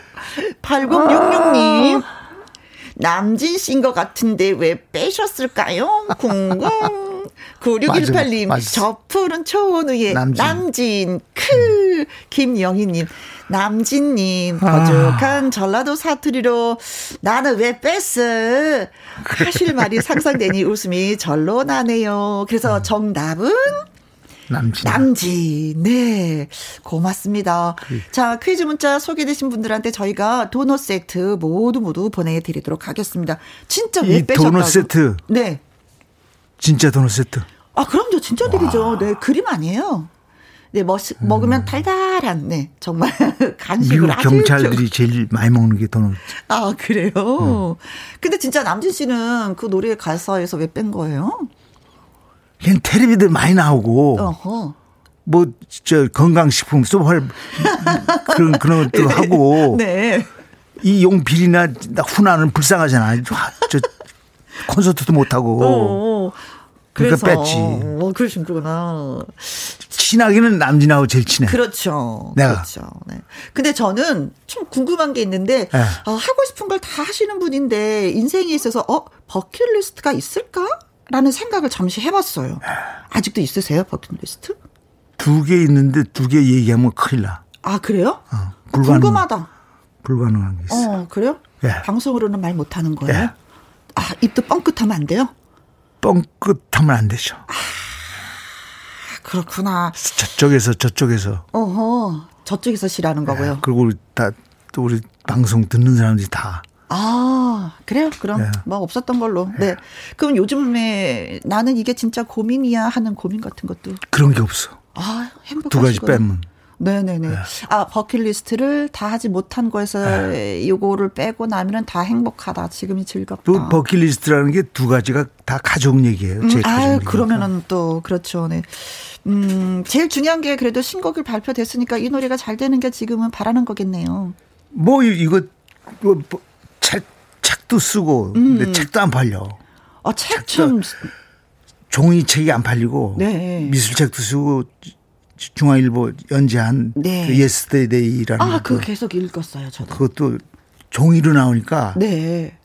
8066님. 남진 씨인 것 같은데 왜 빼셨을까요? 궁금. 9618님, 맞아, 맞아. 저 푸른 초원 위에 남진. 남진, 크, 김영희님, 남진님, 거룩한 아. 전라도 사투리로 나는 왜 뺐어? 하실 말이 상상되니 웃음이 절로 나네요. 그래서 음. 정답은 남진. 남진. 네. 고맙습니다. 그. 자, 퀴즈 문자 소개되신 분들한테 저희가 도넛 세트 모두 모두 보내드리도록 하겠습니다. 진짜 왜 빼셨다고? 도넛 세트. 네. 진짜 도넛 세트. 아, 그럼요. 진짜 드리죠. 네. 그림 아니에요. 네, 먹, 음. 먹으면 달달한, 네, 정말 간식을 미국 경찰들이 제일 많이 먹는 게 도넛. 아, 그래요? 음. 근데 진짜 남진 씨는 그 노래 가사에서 왜 뺀 거예요? 그냥 텔레비들 많이 나오고. 어허. 뭐, 저, 건강식품, 소발, 그런, 그런 것도 네. 하고. 네. 이 용필이나 훈아는 불쌍하잖아. 저, 콘서트도 못하고. 어, 어. 그러니까 뺐지. 어, 그러시구나. 친하기는 남진하고 제일 친해. 그렇죠. 내가. 그렇죠. 네. 근데 저는 좀 궁금한 게 있는데, 네. 어, 하고 싶은 걸 다 하시는 분인데, 인생에 있어서, 어, 버킷리스트가 있을까? 라는 생각을 잠시 해봤어요. 아직도 있으세요, 버킷리스트? 두 개 있는데 두 개 얘기하면 큰일 나. 아, 그래요? 어, 불가능, 궁금하다. 불가능한 게 있어. 어, 그래요? 예. 방송으로는 말 못하는 거예요? 예. 아, 입도 뻥끗하면 안 돼요? 뻥끗하면 안 되죠. 아, 그렇구나. 저쪽에서 저쪽에서. 어허. 저쪽에서 싫어하는 거고요. 네, 그리고 다또 우리 방송 듣는 사람들이 다. 아, 그래요? 그럼 네. 뭐 없었던 걸로. 네. 네. 그럼 요즘에 나는 이게 진짜 고민이야 하는 고민 같은 것도 그런 게 없어. 아, 행복하시고. 두 가지 빼면. 네네네. 네. 아, 버킷리스트를 다 하지 못한 거에서 네. 요거를 빼고 나면은 다 행복하다. 지금이 즐겁다. 또 버킷리스트라는 게 두 가지가 다 가족 얘기예요. 음, 아, 그러면은 또 그렇죠. 네. 음, 제일 중요한 게 그래도 신곡을 발표됐으니까 이 노래가 잘 되는 게 지금은 바라는 거겠네요. 뭐 이거 뭐, 뭐 책, 책도 쓰고 음. 근데 책도 안 팔려. 아, 책 좀. 종이책이 안 팔리고 네. 미술책도 쓰고 중앙일보 연재한 네. 그 Yesterday라는 아, 그거 계속 읽었어요, 저도. 그것도 종이로 나오니까 네.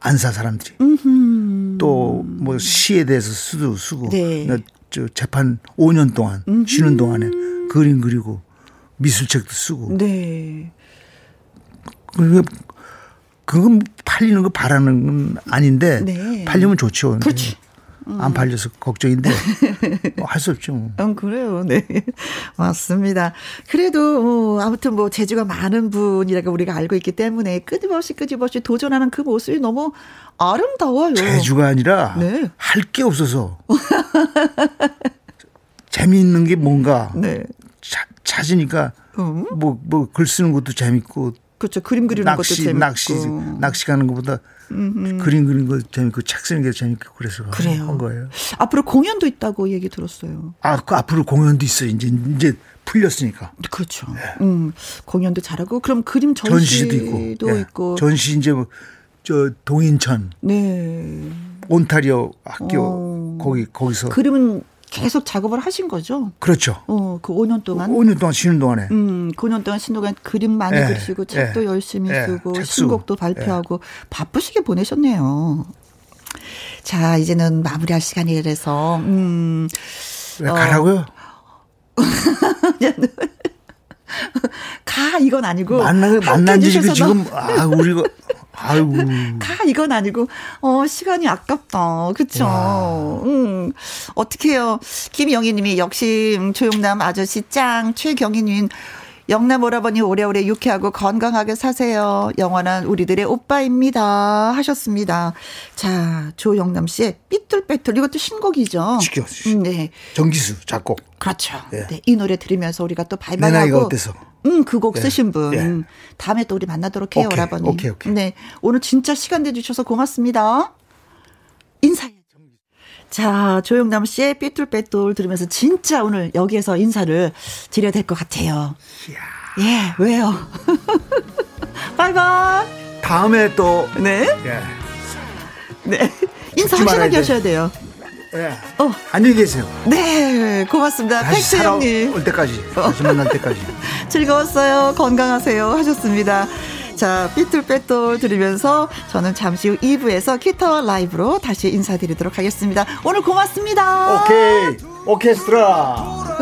안사 사람들이. 또 뭐 시에 대해서 수도 쓰고 네. 저 재판 5년 동안 음흠. 쉬는 동안에 그림 그리고 미술책도 쓰고. 네. 그 그건 팔리는 거 바라는 건 아닌데 네. 팔리면 좋죠. 그렇지. 음. 안 팔려서 걱정인데 뭐 할수 없죠. 뭐. 음, 그래요. 네. 맞습니다. 그래도 어, 아무튼 뭐 재주가 많은 분이라고 우리가 알고 있기 때문에 끊임없이 끊임없이 도전하는 그 모습이 너무 아름다워요. 재주가 아니라 네. 할게 없어서 재미있는 게 뭔가 네. 찾으니까 뭐뭐 뭐 글 쓰는 것도 재밌고 그렇죠. 그림 그리는 낚시, 것도 재밌고 낚시 낚시 가는 것보다 그림 그리는 거 재밌고 책 쓰는 게 재밌고 그래서 그래요. 한 거예요. 앞으로 공연도 있다고 얘기 들었어요. 아, 그 앞으로 공연도 있어요. 이제 이제 풀렸으니까. 그렇죠. 네. 음, 공연도 잘하고 그럼 그림 전시도, 전시도 있고, 네. 있고. 전시 이제 뭐, 저 동인천. 네. 온타리오 학교 어. 거기 거기서 그림은 계속 작업을 하신 거죠? 그렇죠. 어, 그 5년 동안. 5년 동안 쉬는 동안에. 음, 그 5년 동안 쉬는 동안 그림 많이 예, 그리시고 책도 예, 열심히 예, 쓰고 신곡도 발표하고 예. 바쁘시게 보내셨네요. 자, 이제는 마무리할 시간이라서 음. 왜 가라고요? 가 이건 아니고 만나 만난 지 지금 아 우리가 아이고. 가 이건 아니고 어 시간이 아깝다. 그쵸? 음. 어떻게요? 김영희 님이 역시 조용남 아저씨 짱 최경희 님 영남 오라버니 오래오래 유쾌하고 건강하게 사세요. 영원한 우리들의 오빠입니다. 하셨습니다. 자, 조영남 씨의 삐뚤빼뚤 이것도 신곡이죠. 지켜. 음, 네. 정기수 작곡. 그렇죠. 네. 네. 이 노래 들으면서 우리가 또 발발하고 내 나이가 어때서? 음, 그 곡 쓰신 분. 예. 다음에 또 우리 만나도록 해요, 오라버니. 오케이, 오케이. 네. 오늘 진짜 시간 내주셔서 고맙습니다. 인사해. 자, 조영남 씨의 삐뚤빼뚤 들으면서 진짜 오늘 여기에서 인사를 드려야 될 것 같아요. 이야. 예, 왜요? 바이바이. 다음에 또. 네. 예. 네. 인사하시고 계셔야 돼요. 예. 어. 안녕히 계세요. 네, 고맙습니다. 팩스 형님. 올 때까지. 다시 만날 때까지. 즐거웠어요. 건강하세요. 하셨습니다. 자, 삐뚤빼뚤 들으면서 저는 잠시 후 2부에서 기타와 라이브로 다시 인사드리도록 하겠습니다. 오늘 고맙습니다. 오케이. 오케스트라.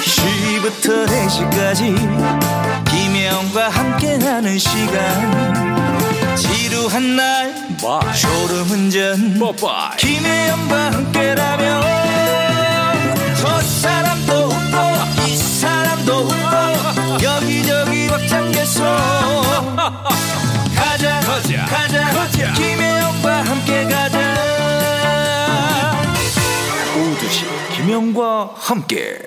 2시부터 4시까지 김혜영과 함께하는 시간 지루한 날 Bye. 졸음운전 Bye. 김혜영과 함께라면 이 사람도 웃고 여기저기 벅장개소 가자 가자 가자, 가자. 김혜영과 함께 가자 오두시 김혜영과 함께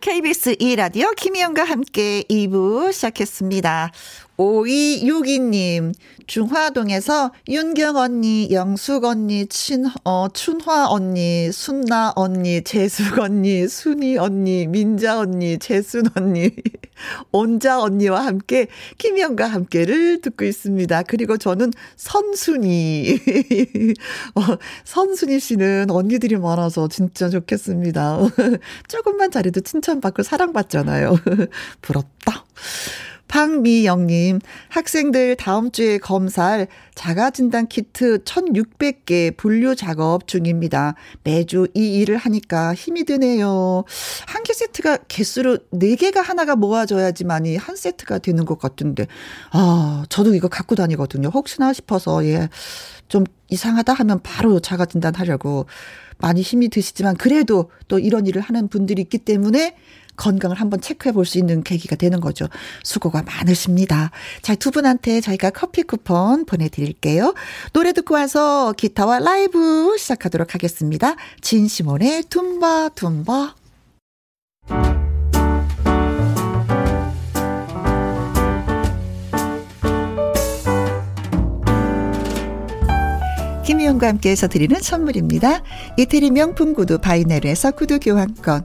KBS 2라디오 김희영과 함께 2부 시작했습니다. 5262님, 중화동에서 윤경 언니, 영숙 언니, 친, 어, 춘화 언니, 순나 언니, 재숙 언니, 순이 언니, 민자 언니, 재순 언니, 온자 언니와 함께 김희영과 함께를 듣고 있습니다. 그리고 저는 선순이. 어, 선순이 씨는 언니들이 많아서 진짜 좋겠습니다. 조금만 잘해도 칭찬받고 사랑받잖아요. 부럽다. 박미영님, 학생들 다음 주에 검사할 자가진단 키트 1600개 분류 작업 중입니다. 매주 이 일을 하니까 힘이 드네요. 한 개 세트가 개수로 4개가 하나가 모아져야지만이 한 세트가 되는 것 같은데, 아, 저도 이거 갖고 다니거든요. 혹시나 싶어서, 예, 좀 이상하다 하면 바로 자가진단 하려고 많이 힘이 드시지만, 그래도 또 이런 일을 하는 분들이 있기 때문에 건강을 한번 체크해 볼 수 있는 계기가 되는 거죠. 수고가 많으십니다. 자, 두 분한테 저희가 커피 쿠폰 보내드릴게요. 노래 듣고 와서 기타와 라이브 시작하도록 하겠습니다. 진시몬의 tumba tumba. 김희영과 함께해서 드리는 선물입니다. 이태리 명품 구두 바이네르에서 구두 교환권.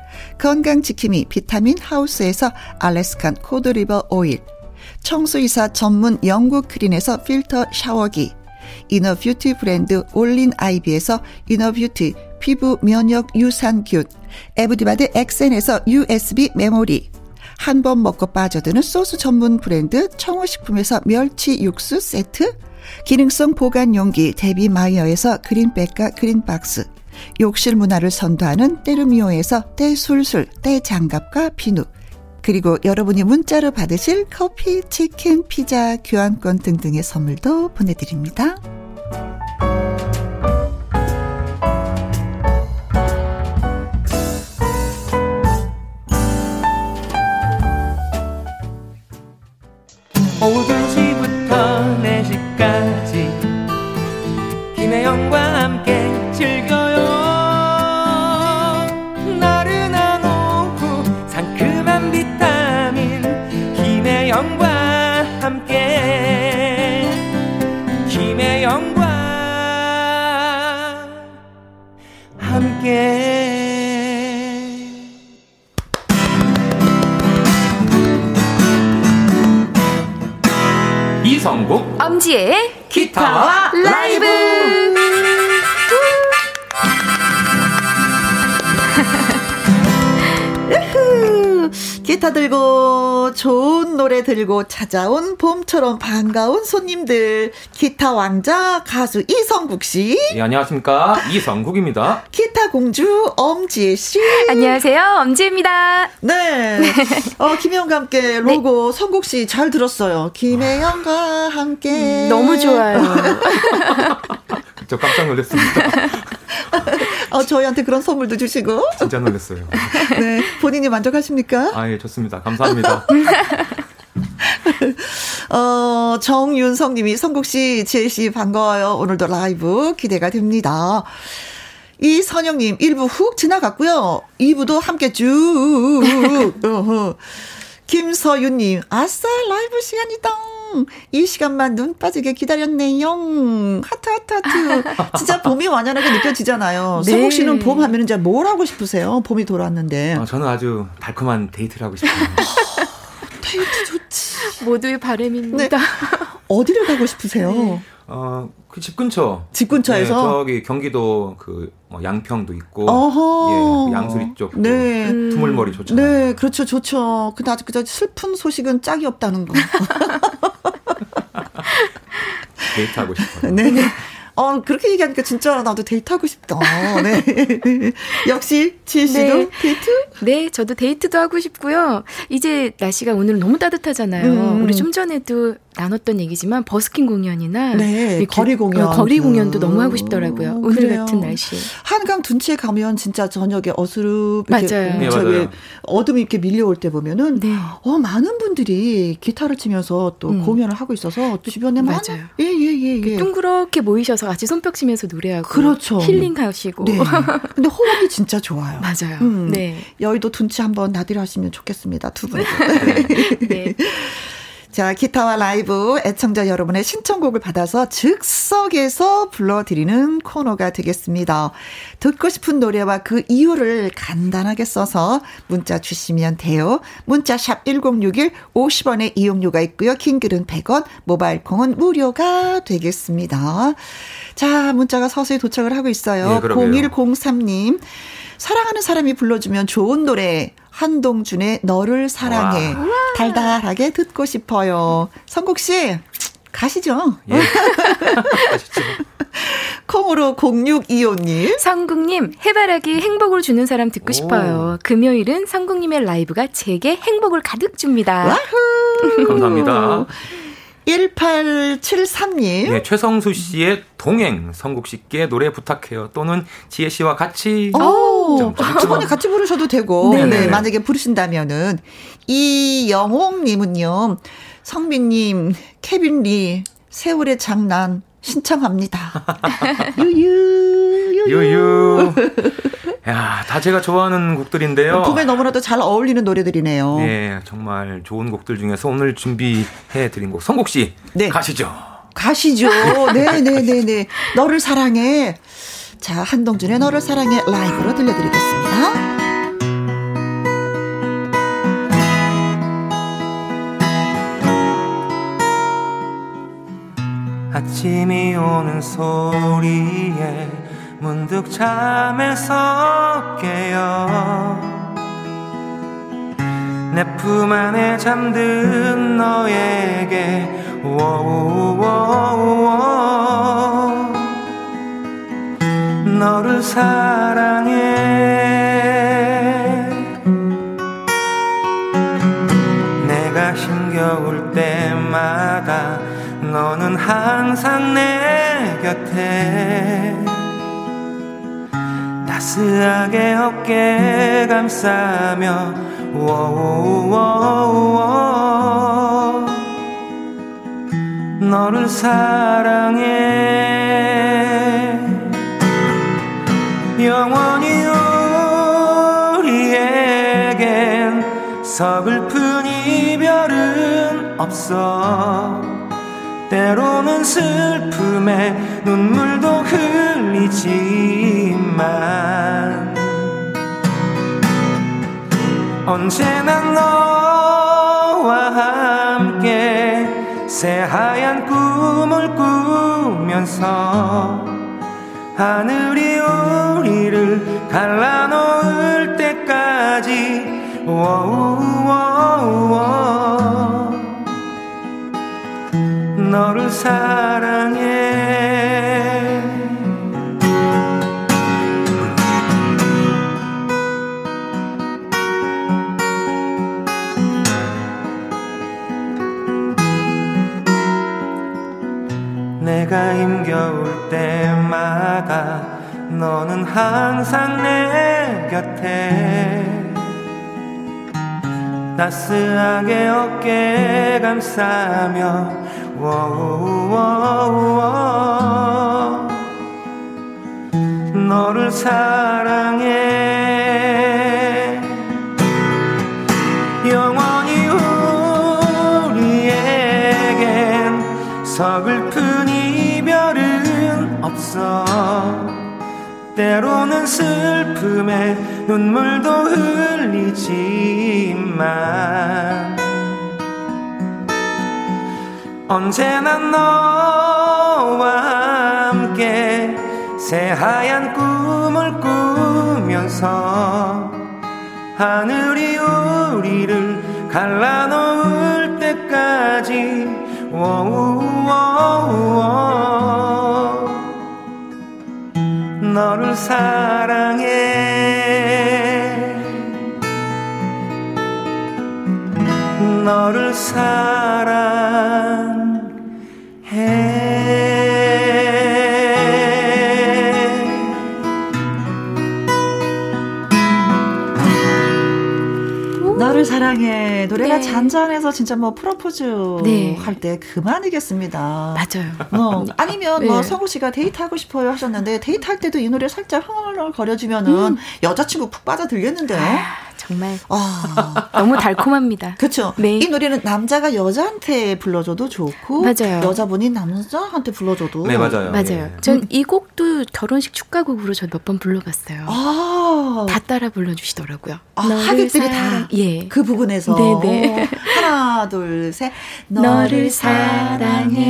건강지킴이 비타민 하우스에서 Alaskan cod liver oil, 청소이사 전문 영국 크린에서 필터 샤워기, inner beauty 브랜드 올린 아이비에서 inner beauty 피부 면역 유산균, 에브디바드 엑센에서 USB 메모리, 한 번 먹고 빠져드는 소스 전문 브랜드 청호식품에서 멸치 육수 세트, 기능성 보관 용기 데비 마이어에서 그린백과 그린박스, 욕실 문화를 선도하는 때르미오에서 때술술, 때장갑과 비누, 그리고 여러분이 문자로 받으실 커피, 치킨, 피자, 교환권 등등의 선물도 보내드립니다. 오 함께 김혜영과 함께. 이성국 엄지의 기타와 라이브 기타 들고 좋은 노래 들고 찾아온 봄처럼 반가운 손님들 기타 왕자 가수 이성국 씨. 예, 안녕하십니까 이성국입니다. 기타 공주 엄지혜 씨. 안녕하세요 엄지혜입니다. 네. 어 김혜영과 함께 로고 네. 성국 씨 잘 들었어요. 김혜영과 함께. 음, 너무 좋아요. 저 깜짝 놀랐습니다. 어, 저희한테 그런 선물도 주시고. 진짜 놀랐어요. 네. 본인이 만족하십니까? 아, 예, 좋습니다. 감사합니다. 어, 정윤성 님이 성국 씨, 지혜 씨 반가워요. 오늘도 라이브 기대가 됩니다. 이선영 님, 1부 훅 지나갔고요. 2부도 함께 쭉. 김서윤 님, 아싸, 라이브 시간이다. 이 시간만 눈 빠지게 기다렸네요. 하트, 하트, 하트. 진짜 봄이 완연하게 느껴지잖아요. 네. 성국 씨는 봄 하면 이제 뭘 하고 싶으세요? 봄이 돌아왔는데. 어, 저는 아주 달콤한 데이트를 하고 싶어요. 데이트 좋지. 모두의 바램입니다. 네. 어디를 가고 싶으세요? 네. 어, 그 집 근처. 집 근처에서? 네, 저기 경기도 그, 뭐 양평도 있고. 어허. 예, 그 양수리 쪽. 네. 두물머리 좋잖아요. 네, 그렇죠. 좋죠. 근데 아직 그저 슬픈 소식은 짝이 없다는 거. 데이트하고 싶어요. 네. 어, 그렇게 얘기하니까 진짜 나도 데이트하고 싶다. 네. 역시, 지혜 씨도 네. 데이트? 네, 저도 데이트도 하고 싶고요. 이제 날씨가 오늘 너무 따뜻하잖아요. 음. 우리 좀 전에도 나눴던 얘기지만 버스킹 공연이나 네, 거리 공연 어, 거리 공연도 너무 하고 싶더라고요. 오늘 그래요. 같은 날씨. 한강 둔치에 가면 진짜 저녁에 어스름 맞아요. 네, 맞아요. 어둠이 이렇게 밀려올 때 보면은 네. 어 많은 분들이 기타를 치면서 또 음. 공연을 하고 있어서 주변에 맞아요. 예예예 예, 예, 예. 둥그렇게 모이셔서 같이 손뼉 치면서 노래하고 그렇죠. 힐링하시고. 네. 근데 호흡이 진짜 좋아요. 맞아요. 음. 네. 여의도 둔치 한번 나들이 하시면 좋겠습니다. 두 분. 네. 자, 기타와 라이브 애청자 여러분의 신청곡을 받아서 즉석에서 불러드리는 코너가 되겠습니다. 듣고 싶은 노래와 그 이유를 간단하게 써서 문자 주시면 돼요. 문자 샵 1061, 50원의 이용료가 있고요. 킹글은 100원, 모바일 콩은 무료가 되겠습니다. 자, 문자가 서서히 도착을 하고 있어요. 네, 0103님. 사랑하는 사람이 불러주면 좋은 노래 한동준의 너를 사랑해 와. 달달하게 듣고 싶어요. 성국 씨 가시죠. 예. 가시죠. 콩으로 0625님. 성국님, 해바라기 행복을 주는 사람 듣고 오. 싶어요. 금요일은 성국님의 라이브가 제게 행복을 가득 줍니다. 와후. 감사합니다. 1873님. 네, 최성수 씨의 동행, 성국 씨께 노래 부탁해요. 또는 지혜 씨와 같이. 오, 두 분이 같이 부르셔도 되고. 네. 네, 만약에 부르신다면은. 이영옥님은요, 성빈님, 케빈 리, 세월의 장난, 신청합니다. 유유, 유유. 유유. 야, 다 제가 좋아하는 곡들인데요. 봄에 너무나도 잘 어울리는 노래들이네요. 네, 정말 좋은 곡들 중에서 오늘 준비해 드린 곡 성국 씨 네. 가시죠. 가시죠. 네, 네, 네, 네. 너를 사랑해. 자, 한동준의 너를 사랑해 라이브로 들려드리겠습니다. 아침이 오는 소리에 문득 잠에서 깨어 내품 안에 잠든 너에게 워워워워 너를 사랑해. 내가 힘겨울 때마다 너는 항상 내 곁에 따스하게 어깨 감싸며 워워워 너를 사랑해 영원히 우리에겐 서글픈 이별은 없어 때로는 슬픔에 눈물도 흘리지만 언제나 너와 함께 새하얀 꿈을 꾸면서 하늘이 우리를 갈라놓을 때까지 워우워우워 너를 사랑해. 내가 힘겨울 때마다 너는 항상 내 곁에. 따스하게 어깨 감싸며 너를 사랑해 영원히 우리에겐 서글픈 이별은 없어 때로는 슬픔에 눈물도 흘리지만 언제나 너와 함께 새하얀 꿈을 꾸면서 하늘이 우리를 갈라놓을 때까지 너를 사랑해. 너를 사랑 사랑해 노래가 네. 잔잔해서 진짜 뭐 프로포즈 네. 할때 그만이겠습니다. 맞아요. 어, 아니면 네. 뭐 성우 씨가 데이트하고 싶어요 하셨는데 데이트할 때도 이 노래 살짝 흥얼거려주면은 음. 여자친구 푹 빠져들겠는데. 아. 정말 아. 너무 달콤합니다. 그렇죠. 네. 이 노래는 남자가 여자한테 불러줘도 좋고 맞아요. 여자분이 남자한테 불러줘도 네 맞아요. 맞아요. 예. 전이 곡도 결혼식 축가곡으로 저몇번 불러봤어요. 아. 다 따라 불러주시더라고요. 아, 하객들이 다. 예. 그 부분에서. 네네. 하나 둘 셋. 너를 사랑해.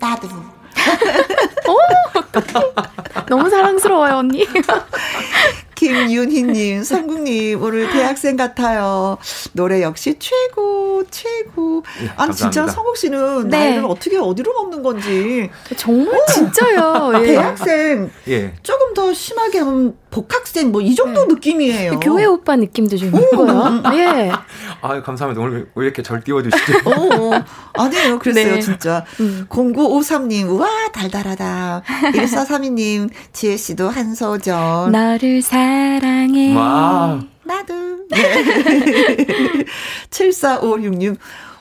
나도. 오, 너무 사랑스러워요, 언니. 김윤희님, 성국님, 오늘 대학생 같아요. 노래 역시 최고, 최고. 예, 아니, 진짜 성국 씨는 네. 나이를 어떻게 어디로 먹는 건지. 정말 어, 진짜요. 예. 대학생. 예. 조금 더 심하게 하면 복학생 뭐 이 정도 네. 느낌이에요. 교회 오빠 느낌도 좀 있고요. 예. 아 감사합니다. 오늘 왜 이렇게 절 띄워주시죠? 어, 어, 아니에요. 그랬어요, 네. 진짜. 음. 0953님, 우와, 달달하다. 1432님, 지혜 씨도 한 소절. 너를 사랑해. 와. 나도. 네. 7456님,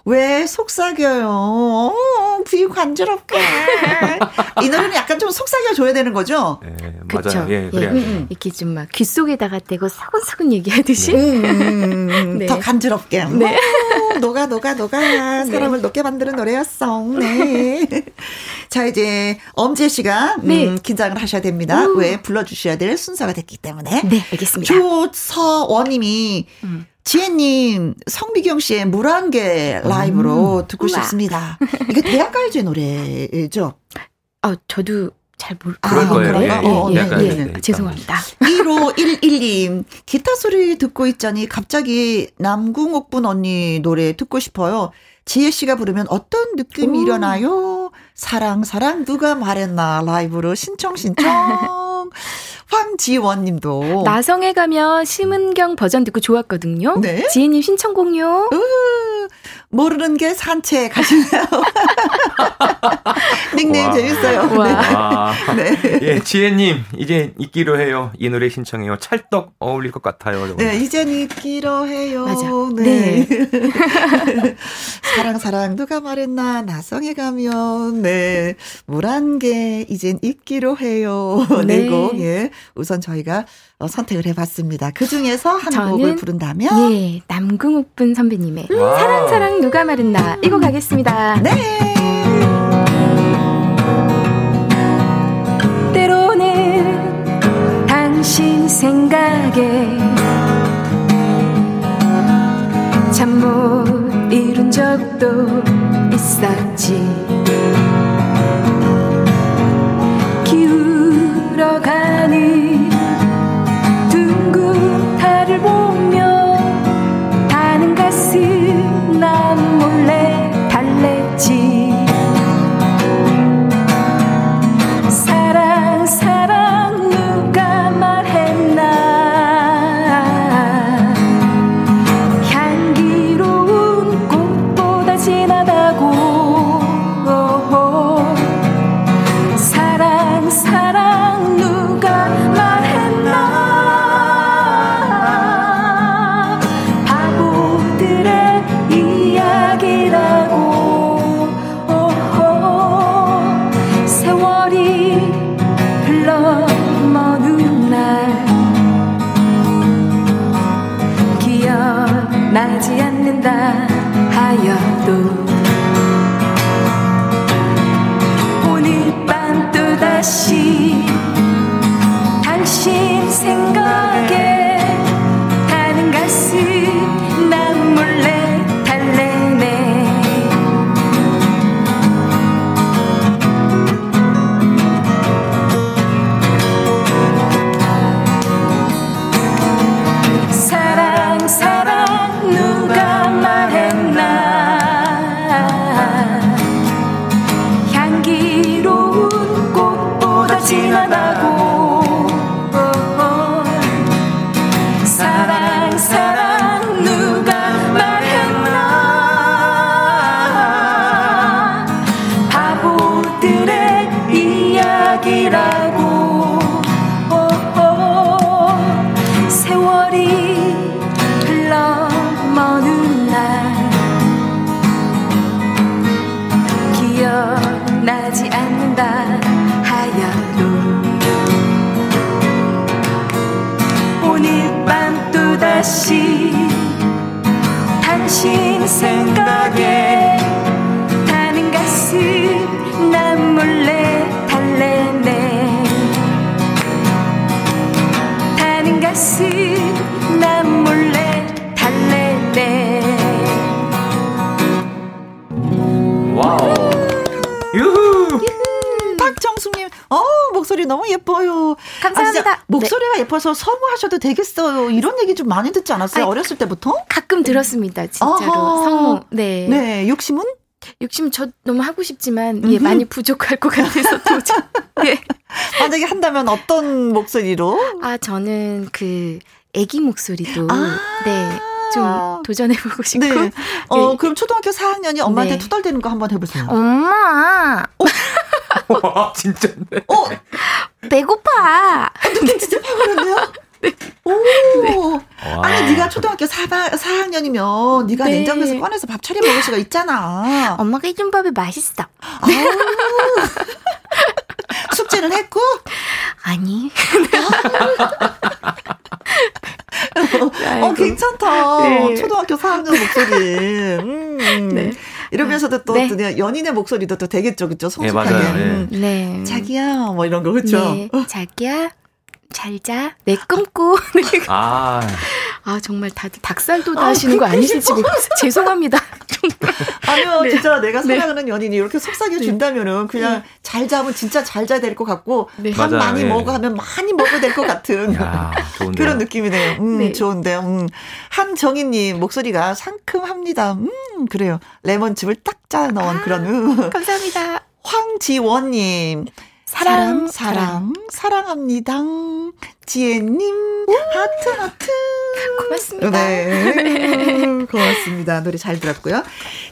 왜 속삭여요? 어, 귀 간지럽게. 이 노래는 약간 좀 속삭여 줘야 되는 거죠? 네, 맞아요. 예, 그래야 예, 음, 이렇게 좀 막 귀 속에다가 대고 사근사근 얘기하듯이. 음, 음, 음 네. 더 간지럽게. 네. 오, 녹아, 녹아, 녹아. 네. 사람을 녹게 만드는 노래였어. 네. 자, 이제 엄지혜 씨가 음, 네. 긴장을 하셔야 됩니다. 우. 왜 불러주셔야 될 순서가 됐기 때문에. 네, 알겠습니다. 조서원님이 음. 지혜님, 성미경 씨의 물안개 라이브로 음. 듣고 우와. 싶습니다. 이게 대학가요제 노래죠? 아, 저도 잘 모르, 아, 그럴 거예요. 예, 어, 예, 예, 예, 예. 죄송합니다. 1511님, 기타 소리 듣고 있자니 갑자기 남궁옥분 언니 노래 듣고 싶어요. 지혜 씨가 부르면 어떤 느낌이 오. 일어나요? 사랑, 사랑, 누가 말했나. 라이브로 신청, 신청. 황지원 님도. 나성에 가면 심은경 버전 듣고 좋았거든요. 네. 지혜님 신청곡요. 모르는 게 산책 하시네요. 닉네임 재밌어요. 와. 네. 네. 예, 지혜님, 이제 잊기로 해요. 이 노래 신청해요. 찰떡 어울릴 것 같아요. 네, 이젠 잊기로 해요. 맞아. 네. 네. 사랑, 사랑, 누가 말했나, 나성에 가면, 네. 물안개, 이젠 잊기로 해요. 네. 네 곡, 예. 우선 저희가 어, 선택을 해봤습니다. 그 중에서 한 곡을 부른다면 예 남궁옥분 선배님의 와. 사랑 사랑 누가 말했나 이거 가겠습니다. 네. 때로는 당신 생각에 잠못 이룬 적도 있었지 너무 되겠어요. 이런 얘기 좀 많이 듣지 않았어요? 아니, 어렸을 때부터? 가끔 들었습니다. 진짜로. 어허. 성우. 네. 네. 욕심은? 욕심 저 너무 하고 싶지만 예 많이 부족할 것 같아서 도전. 예. 만약에 한다면 어떤 목소리로? 아 저는 그 아기 목소리도 아~ 네. 좀 도전해보고 싶고. 네. 어, 예. 그럼 초등학교 4학년이 엄마한테 네. 투덜대는 거 한번 해보세요. 엄마! 어? 와, 진짜네. 어? 배고파. 근데 진짜 배고픈데요? 네. 오. 네. 아니 네가 초등학교 4, 4학년이면 네가 네. 냉장고에서 꺼내서 밥 차려 먹을 수가 있잖아. 엄마가 해준 밥이 맛있어. 숙제는 했고? 아니. 어, 괜찮다. 네. 초등학교 4학년 목소리. 음. 네. 이러면서도 또, 네. 또 연인의 목소리도 또 되겠죠, 그죠? 성숙하게. 네, 맞아요. 네. 네. 자기야, 뭐 이런 거, 그죠? 네. 자기야, 잘 자. 내 꿈꾸. 아. 아, 정말 다들 닭살도 아, 하시는 거 아니실지 죄송합니다. 아니요, 네. 진짜 내가 네. 사랑하는 네. 연인이 이렇게 속삭여 준다면은 그냥 네. 잘 자면 진짜 잘 자야 될 것 같고 네. 밥. 많이 네. 먹어 하면 많이 먹어야 될 것 같은 야, 그런 느낌이네요. 음, 좋은데요. 음. 한정희님 목소리가 상큼합니다. 음, 그래요. 레몬즙을 딱 짜 넣은 아, 그런. 음. 감사합니다. 황지원님. 사랑, 사랑, 사랑 합니다 지혜님, 하트, 하트. 고맙습니다. 네. 고맙습니다. 노래 잘 들었고요.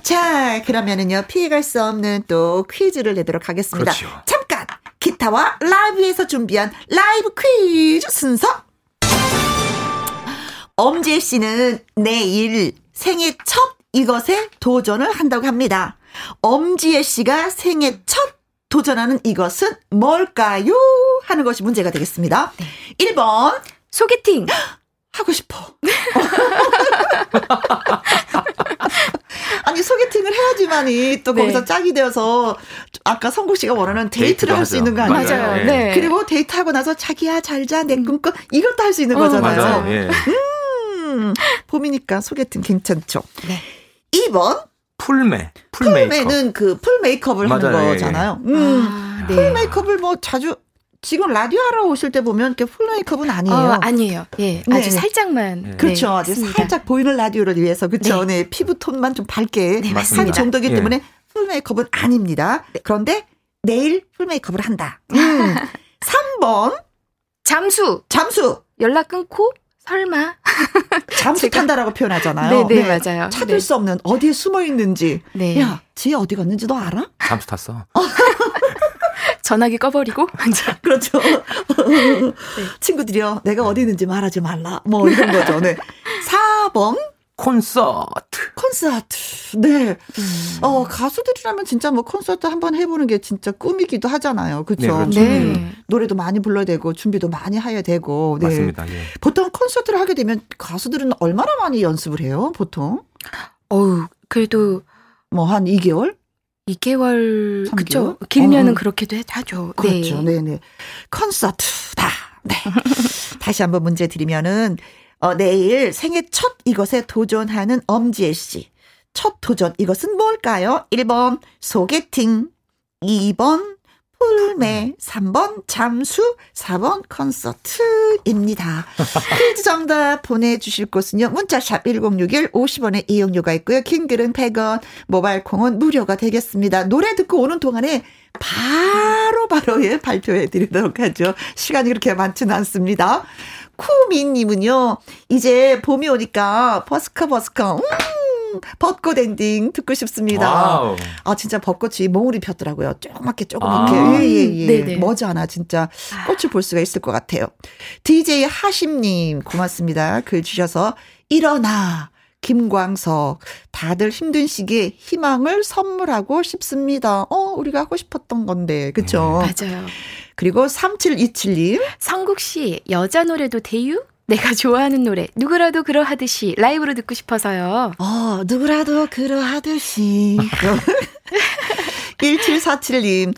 자, 그러면은요, 피해갈 수 없는 또 퀴즈를 내도록 하겠습니다. 그렇죠. 잠깐! 기타와 라이브에서 준비한 라이브 퀴즈 순서. 엄지혜 씨는 내일 생애 첫 이것에 도전을 한다고 합니다. 엄지혜 씨가 생애 첫 도전하는 이것은 뭘까요? 하는 것이 문제가 되겠습니다. 네. 1번. 소개팅. 하고 싶어. 아니 소개팅을 해야지만이 또 네. 거기서 짝이 되어서 아까 성국 씨가 원하는 데이트를 할 수 있는 거 아니에요? 맞아요. 네. 네. 그리고 데이트하고 나서 자기야 잘자 내 꿈꿔 이것도 할 수 있는 어, 거잖아요. 맞아요. 네. 음, 봄이니까 소개팅 괜찮죠. 네. 2번 풀메. full 메이크업. 그 full 메이크업을 맞아요. 하는 예, 예. 거잖아요. 음. 아, 네. full 메이크업을 뭐 자주 지금 라디오 하러 오실 때 보면 이렇게 full 메이크업은 아니에요. 어, 아니에요. 예. 네. 아주 살짝만. 네. 그렇죠. 아주 살짝 보이는 라디오를 위해서 그렇죠. 네. 네. 피부 톤만 좀 밝게 네, 한 정도기 예. 때문에 full 메이크업은 아닙니다. 그런데 내일 full 메이크업을 한다. 음. 3번 잠수. 잠수. 연락 끊고 설마 잠수 탄다라고 표현하잖아요. 네, 네, 네. 맞아요. 찾을 네. 수 없는 어디에 숨어 있는지. 네. 야, 지 어디 갔는지 너 알아? 잠수 탔어. 전화기 꺼버리고 그렇죠. 네. 친구들이요, 내가 어디 있는지 말하지 말라. 뭐 이런 거죠. 네. 4번 콘서트. 콘서트. 네. 음. 어, 가수들이라면 진짜 뭐 콘서트 한번 해보는 게 진짜 꿈이기도 하잖아요. 그렇죠. 네, 그렇죠. 네. 음. 노래도 많이 불러야 되고 준비도 많이 해야 되고. 네. 맞습니다. 예. 보통 콘서트를 하게 되면 가수들은 얼마나 많이 연습을 해요? 보통? 어우, 그래도 뭐 한 2개월? 2개월. 그렇죠. 길면은 어. 그렇게도 하죠. 그렇죠. 네, 네. 콘서트다. 네. 다시 한번 문제 드리면은 어, 내일 생애 첫 이것에 도전하는 엄지혜 씨. 첫 도전 이것은 뭘까요? 1번 소개팅, 2번 풀매, 3번 잠수, 4번 콘서트입니다. 퀴즈 정답 보내주실 곳은요. 문자샵 1061 50원의 이용료가 있고요. 킹글은 100원, 모바일 콩은 무료가 되겠습니다. 노래 듣고 오는 동안에 바로 바로 예, 발표해 드리도록 하죠. 시간이 그렇게 많지는 않습니다. 쿠미님은요, 이제 봄이 오니까 버스커 버스커, 음, 벚꽃 엔딩 듣고 싶습니다. 와우. 아, 진짜 벚꽃이 몽울이 폈더라고요. 조그맣게 조그맣게. 아. 예, 예, 예. 머지않아 진짜 꽃을 볼 수가 있을 것 같아요. DJ 하심님, 고맙습니다. 글 주셔서, 일어나. 김광석, 다들 힘든 시기에 희망을 선물하고 싶습니다. 어, 우리가 하고 싶었던 건데, 그쵸? 음, 맞아요. 그리고 3727님. 성국 씨, 여자 노래도 대유? 내가 좋아하는 노래 누구라도 그러하듯이 라이브로 듣고 싶어서요. 어, 누구라도 그러하듯이. 1747님.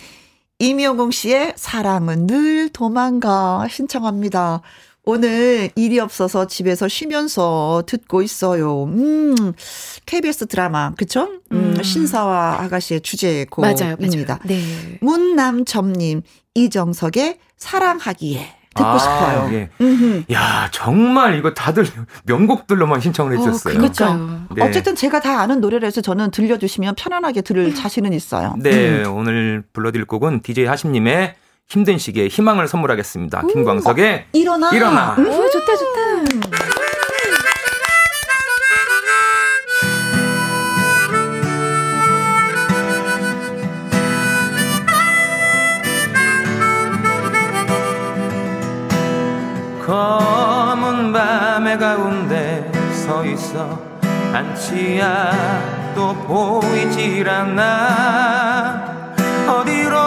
임영웅 씨의 사랑은 늘 도망가 신청합니다. 오늘 일이 없어서 집에서 쉬면서 듣고 있어요. 음, KBS 드라마, 그쵸? 음, 음. 신사와 아가씨의 주제곡입니다. 맞아요, 맞아요. 네. 문남점님, 이정석의 사랑하기에. 듣고 아, 싶어요. 예. 야 정말 이거 다들 명곡들로만 신청을 어, 해주셨어요. 어, 그렇죠. 네. 어쨌든 제가 다 아는 노래를 해서 저는 들려주시면 편안하게 들을 자신은 있어요. 네, 음. 오늘 불러드릴 곡은 DJ 하심님의 힘든 시기에 희망을 선물하겠습니다. 음, 김광석의 어, 일어나. 일어나. 오, 좋다, 좋다. 검은 밤의 가운데 서 있어. 안치야 또 보이질 않나 어디로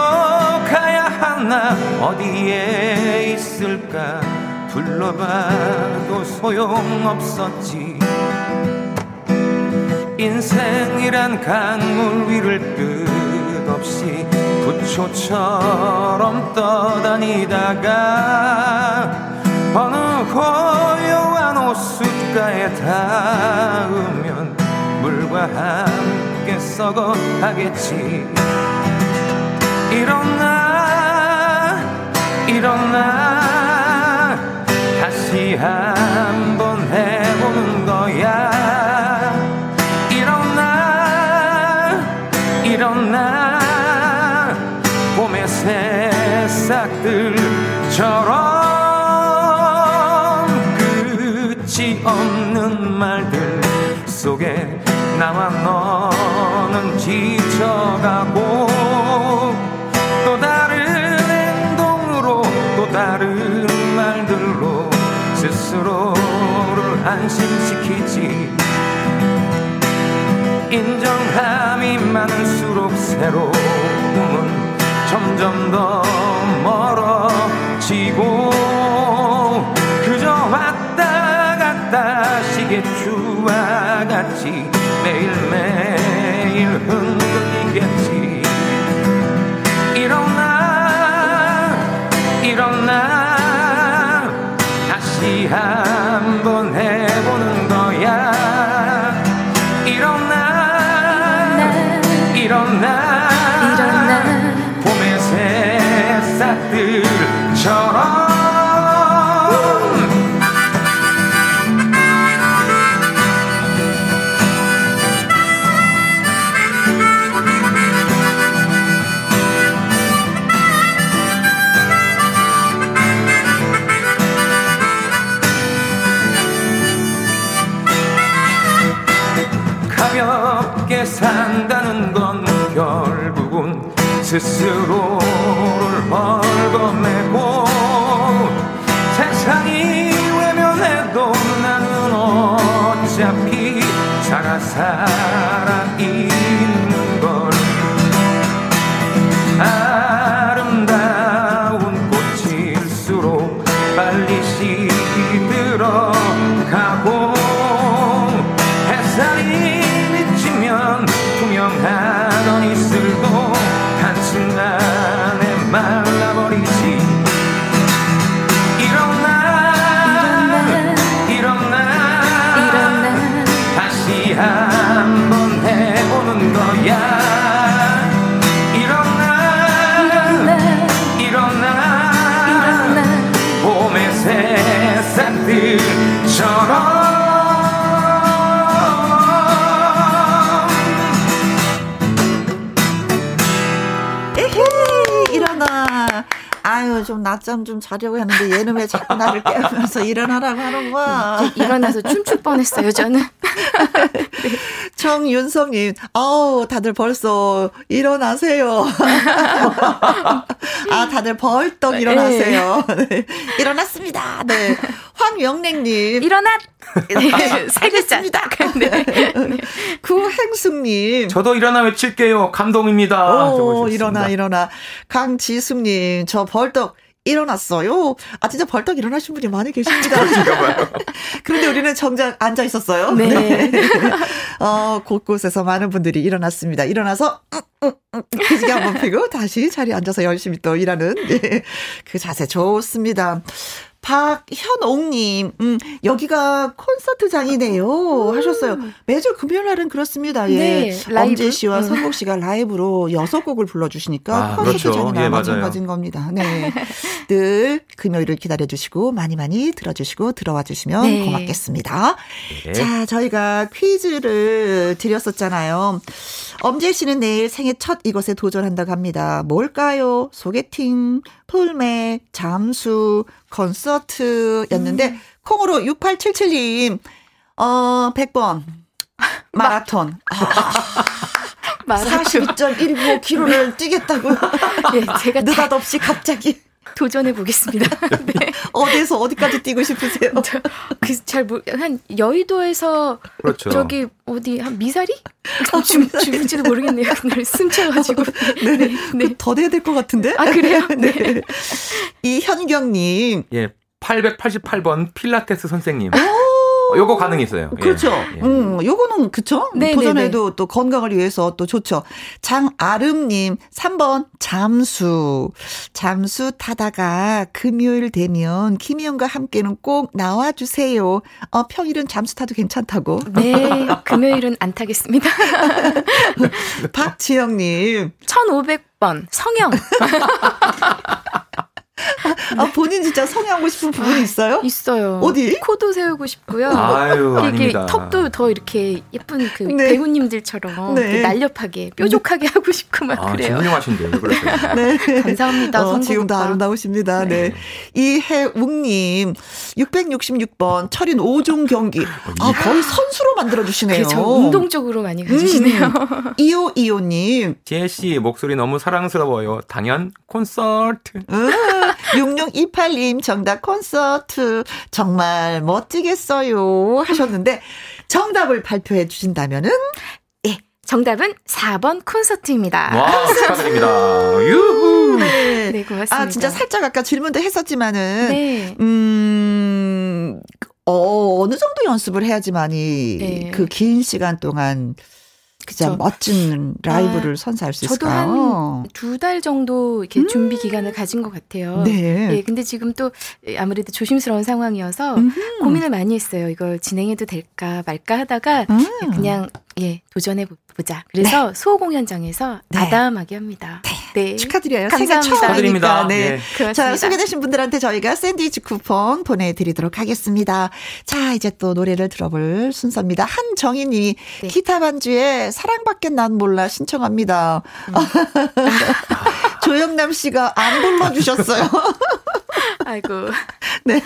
가야 하나? 어디에 있을까? 불러봐도 소용없었지. 인생이란 강물 위를 끝없이 부초처럼 떠다니다가 어느 고요한 호숫가에 닿으면 물과 함께 썩어 가겠지 일어나 일어나 다시 한 지쳐가고 또 다른 행동으로 또 다른 말들로 스스로를 안심시키지. 인정함이 많을수록 새로움은 점점 더 멀어지고 그저 왔다 갔다 시계추와 같이 매일매일 흔들리 결국 낮잠 좀 자려고 했는데 얘는 왜 자꾸 나를 깨우면서 일어나라고 하는 거야. 일어나서 춤출 뻔했어요 저는. 네. 정윤성님, 아우 다들 벌써 일어나세요. 아 다들 벌떡 일어나세요. 네. 일어났습니다. 네. 황영랭님, 일어났. 네, 세 글자 딱. 네. 구행숙님. 저도 일어나 외칠게요. 감동입니다. 오, 일어나, 일어나. 강지숙님, 저 벌떡 일어났어요. 아, 진짜 벌떡 일어나신 분이 많이 계십니다. 그런데 우리는 정작 앉아 있었어요. 네. 네. 어, 곳곳에서 많은 분들이 일어났습니다. 일어나서, 기지개 한번 피고 다시 자리에 앉아서 열심히 또 일하는, 네. 그 자세 좋습니다. 박현옥님, 음, 여기가 콘서트장이네요. 하셨어요. 매주 금요일 날은 그렇습니다. 예. 네, 엄재 씨와 음. 성국 씨가 라이브로 여섯 곡을 불러주시니까 아, 콘서트장이나 그렇죠. 예, 마찬가지인 겁니다. 네. 늘 금요일을 기다려주시고 많이 많이 들어주시고 들어와 주시면 네. 고맙겠습니다. 네. 자, 저희가 퀴즈를 드렸었잖아요. 엄재 씨는 내일 생애 첫 이것에 도전한다고 합니다. 뭘까요? 소개팅, 풀매, 잠수, 콘서트였는데, 음. 콩으로 6877님, 어, 100번. 마라톤. 아. 마라톤. 42.195km를 뛰겠다고. 예, 제가 느닷없이 갑자기. 도전해 보겠습니다. 네. 어디에서 어디까지 뛰고 싶으세요? 그잘 한 여의도에서 그렇죠. 저기 어디 한 미사리? 아, 주, 죽을지도 모르겠네요. 그날 숨차가지고. 네, 네. 네. 더 돼야 될 것 같은데? 아 그래요? 네. 네. 이현경님. 예, 888번 필라테스 선생님. 요거 가능했어요. 그렇죠. 예. 음, 요거는 그쵸? 네, 네 도전해도 네. 또 건강을 위해서 또 좋죠. 장아름님 3번 잠수. 잠수 타다가 금요일 되면 김희영과 함께는 꼭 나와주세요. 어, 평일은 잠수 타도 괜찮다고. 네, 금요일은 안 타겠습니다. 박지영님 1500번 성형. 아, 본인 진짜 성형하고 싶은 부분이 아, 있어요? 있어요. 어디? 코도 세우고 싶고요. 아유, 이게 아닙니다. 턱도 더 이렇게 예쁜 그 네. 배우님들처럼 네. 날렵하게 뾰족하게 하고 싶고 막 아, 그래요. 훌륭하신데요. 네. 감사합니다. 어, 지금도 아름다우십니다. 네. 네. 이해웅님 666번 철인 5종 경기. 아 거의 선수로 만들어 주시네요. 그렇죠. 운동적으로 많이 가주시네요. 음. 이오 이오님. 지혜 씨 목소리 너무 사랑스러워요. 당연 콘서트. 음. 6628님 정답 콘서트 정말 멋지겠어요 하셨는데 정답을 발표해 주신다면은 예 정답은 4번 콘서트입니다. 와 축하드립니다. 유후. 네. 네 고맙습니다. 아 진짜 살짝 아까 질문도 했었지만은 네. 음. 어, 어느 정도 연습을 해야지만이 네. 그긴 시간 동안 그쵸. 멋진 라이브를 아, 선사할 수 저도 있을까요? 한두 달 정도 이렇게 음. 준비 기간을 가진 것 같아요. 네. 예, 근데 지금 또 아무래도 조심스러운 상황이어서 음흠. 고민을 많이 했어요. 이걸 진행해도 될까 말까 하다가 음. 그냥 예 도전해 보자. 그래서 네. 수호 공연장에서 네. 아담하게 합니다. 네. 네. 축하드려요. 감사합니다. 축하드립니다. 네. 네. 자, 소개되신 분들한테 저희가 샌드위치 쿠폰 보내드리도록 하겠습니다. 자, 이제 또 노래를 들어볼 순서입니다. 한정희 님이 네. 기타 반주에 사랑밖에 난 몰라 신청합니다. 음. 조영남 씨가 안 불러주셨어요. 아이고. 네.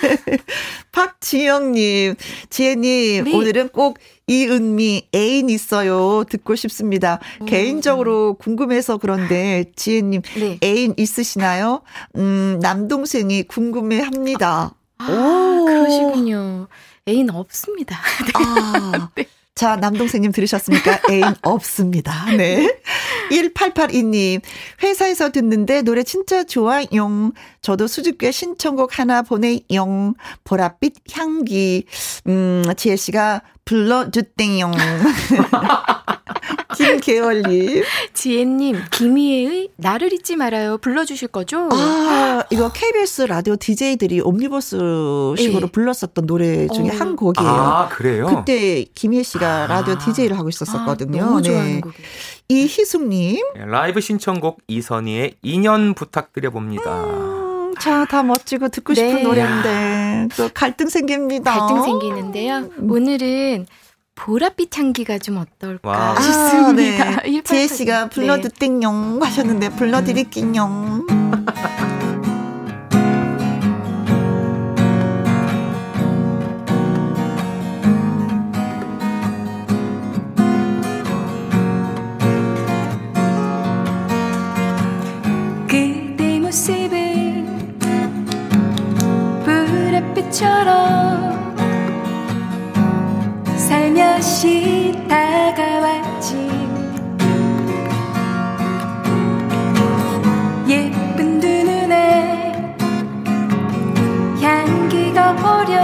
박지영님, 지혜님, 네. 오늘은 꼭 이은미 애인 있어요. 듣고 싶습니다. 오. 개인적으로 궁금해서 그런데 지혜님 네. 애인 있으시나요? 음, 남동생이 궁금해 합니다. 아, 오. 그러시군요. 애인 없습니다. 네. 아. 네. 자, 남동생님 들으셨습니까? 애인 없습니다. 네. 1882님, 회사에서 듣는데 노래 진짜 좋아요. 저도 수줍게 신청곡 하나 보내용. 보랏빛 향기. 음, 지혜씨가 불러주땡용. 김계월님. 지혜님, 김희애의 나를 잊지 말아요. 불러주실 거죠? 아, 이거 KBS 라디오 DJ들이 옴니버스 식으로 네. 불렀었던 노래 중에 어. 한 곡이에요. 아, 그래요? 그때 김희애 씨가 아. 라디오 DJ를 하고 있었었거든요. 아, 너무 좋아하는 네. 곡 이희숙님. 네, 라이브 신청곡 이선희의 2년 부탁드려봅니다. 음, 자, 다 멋지고 듣고 싶은 네. 노래인데 또 갈등 생깁니다. 갈등 생기는데요. 음. 오늘은 보랏빛 향기가 좀 어떨까 싶습니다. 아, 네. 지혜 씨가 불러드 땡용 하셨는데 불러드릴게요. 불빛처럼 살며시 다가왔지. 예쁜 두 눈에 향기가 어려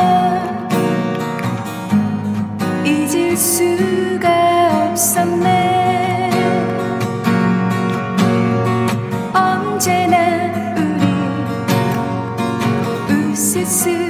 잊을 수가 없었네. 언제나 우리 웃을 수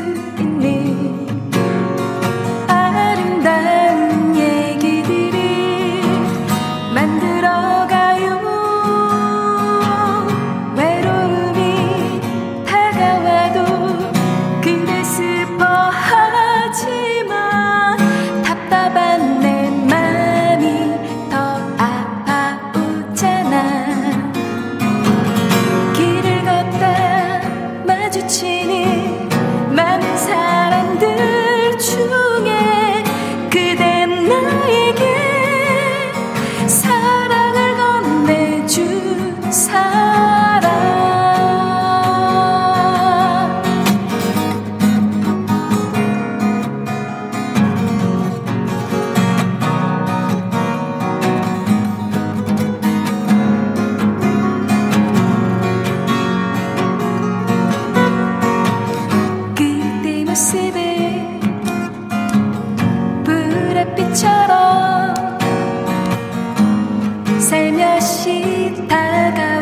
살며시 다가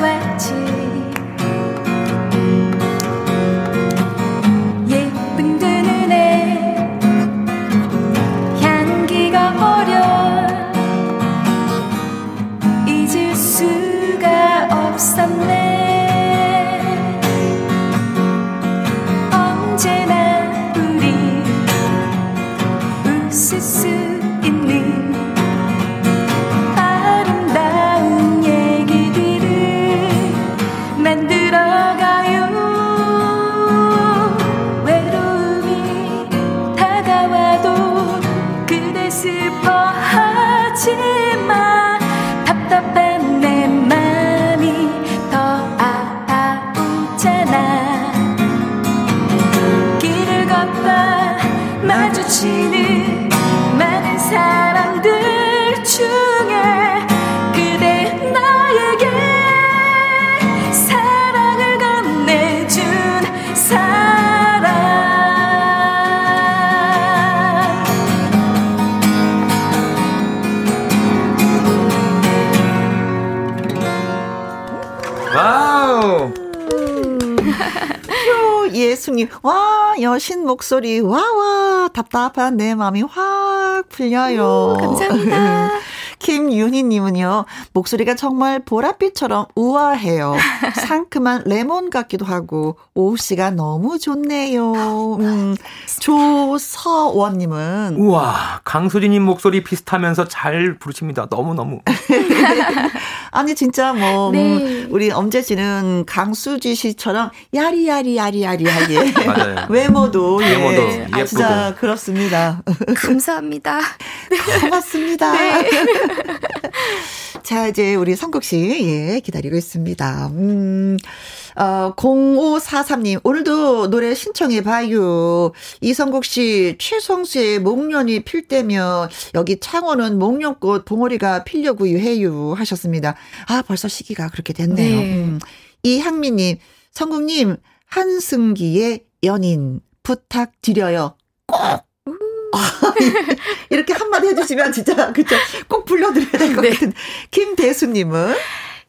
예수님, 와, 여신 목소리, 와와, 답답한 내 마음이 확 풀려요. 오, 감사합니다. 김윤희님은요, 목소리가 정말 보랏빛처럼 우아해요. 상큼한 레몬 같기도 하고, 오씨가 너무 좋네요. 음, 조서원님은. 우와, 강수진님 목소리 비슷하면서 잘 부르십니다. 너무너무. 아니, 진짜 뭐, 음, 네. 음, 우리 엄재 씨는 강수지 씨처럼 야리야리야리야리하게. 맞아요. 외모도, 외모도 예. 예쁘고. 진짜 그렇습니다. 감사합니다. 고맙습니다. 네. 자, 이제 우리 성국 씨, 예, 기다리고 있습니다. 음, 어, 0543님, 오늘도 노래 신청해봐요. 이성국 씨, 최성수의 목련이 필 때면, 여기 창원은 목련꽃 봉오리가 피려고 해요. 하셨습니다. 아, 벌써 시기가 그렇게 됐네요. 네. 음. 이향미님, 성국님, 한승기의 연인 부탁드려요. 꼭 이렇게 한마디 해주시면 진짜 그쵸 꼭 불러드려야 될것 네. 같은 김대수님은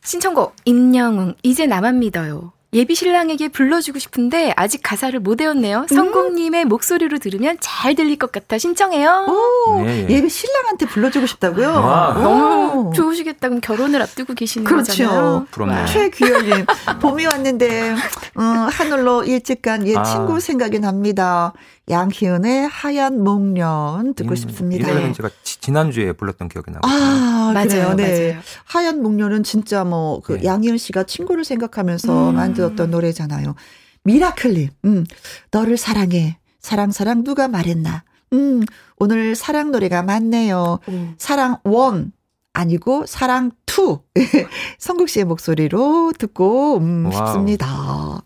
신청곡 임영웅 이제 나만 믿어요. 예비 신랑에게 불러주고 싶은데 아직 가사를 못 외웠네요. 음. 성공님의 목소리로 들으면 잘 들릴 것 같아 신청해요. 오, 네. 예비 신랑한테 불러주고 싶다고요? 와, 너무 좋으시겠다. 그럼 결혼을 앞두고 계시는 그렇죠. 거잖아요. 부럽네요. 최규열님 봄이 왔는데 음, 하늘로 일찍 간 옛 아. 친구 생각이 납니다. 양희은의 하얀 목련 듣고 음, 싶습니다. 이 노래는 제가 지난주에 불렀던 기억이 나고. 아, 맞아요. 네. 맞아요. 하얀 목련은 진짜 뭐 그 네. 양희은 씨가 친구를 생각하면서 음. 만들었던 노래잖아요. 미라클님, 음, 너를 사랑해. 사랑, 사랑, 누가 말했나. 음, 오늘 사랑 노래가 많네요. 음. 사랑 one. 아니고 사랑 two 성국 씨의 목소리로 듣고 음, 싶습니다.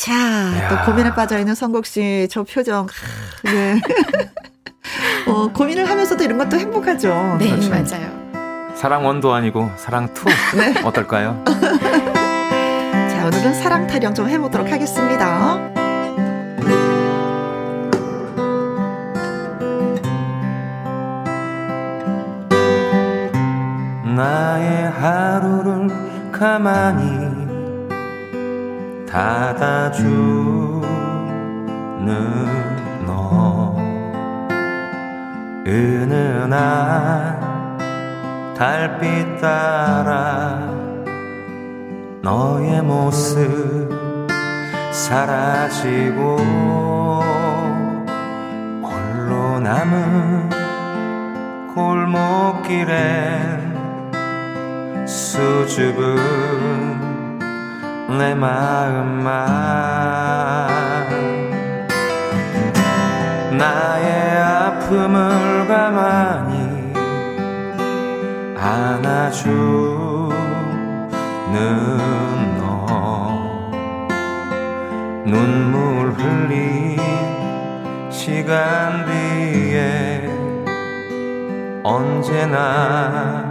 자, 야. 또 고민에 빠져 있는 성국 씨 저 표정. 네. 어, 고민을 하면서도 이런 것도 행복하죠. 네, 그렇죠. 맞아요. 사랑 one도 아니고 사랑 two 네. 어떨까요? 자, 오늘은 사랑 타령 좀 해보도록 하겠습니다. 나의 하루를 가만히 닫아주는 너. 은은한 달빛 따라 너의 모습 사라지고 홀로 남은 골목길엔 수줍은 내 마음만. 나의 아픔을 가만히 안아주는 너. 눈물 흘린 시간 뒤에 언제나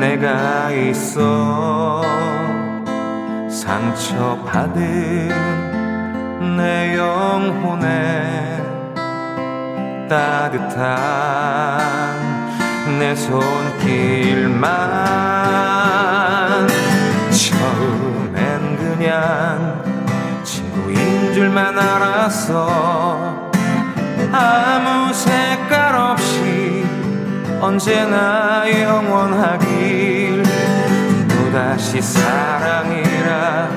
내가 있어 상처받은 내 영혼에 따뜻한 내 손길만 처음엔 그냥 친구인 줄만 알았어 아무 색깔 없이 언제나 영원하길 또다시 사랑이 라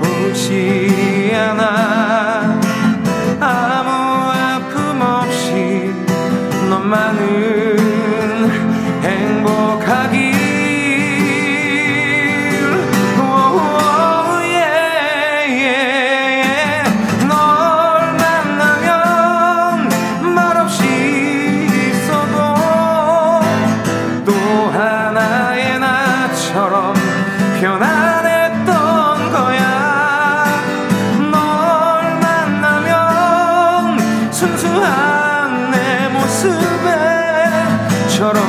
보지 않아. 아무 아픔 없이 너만은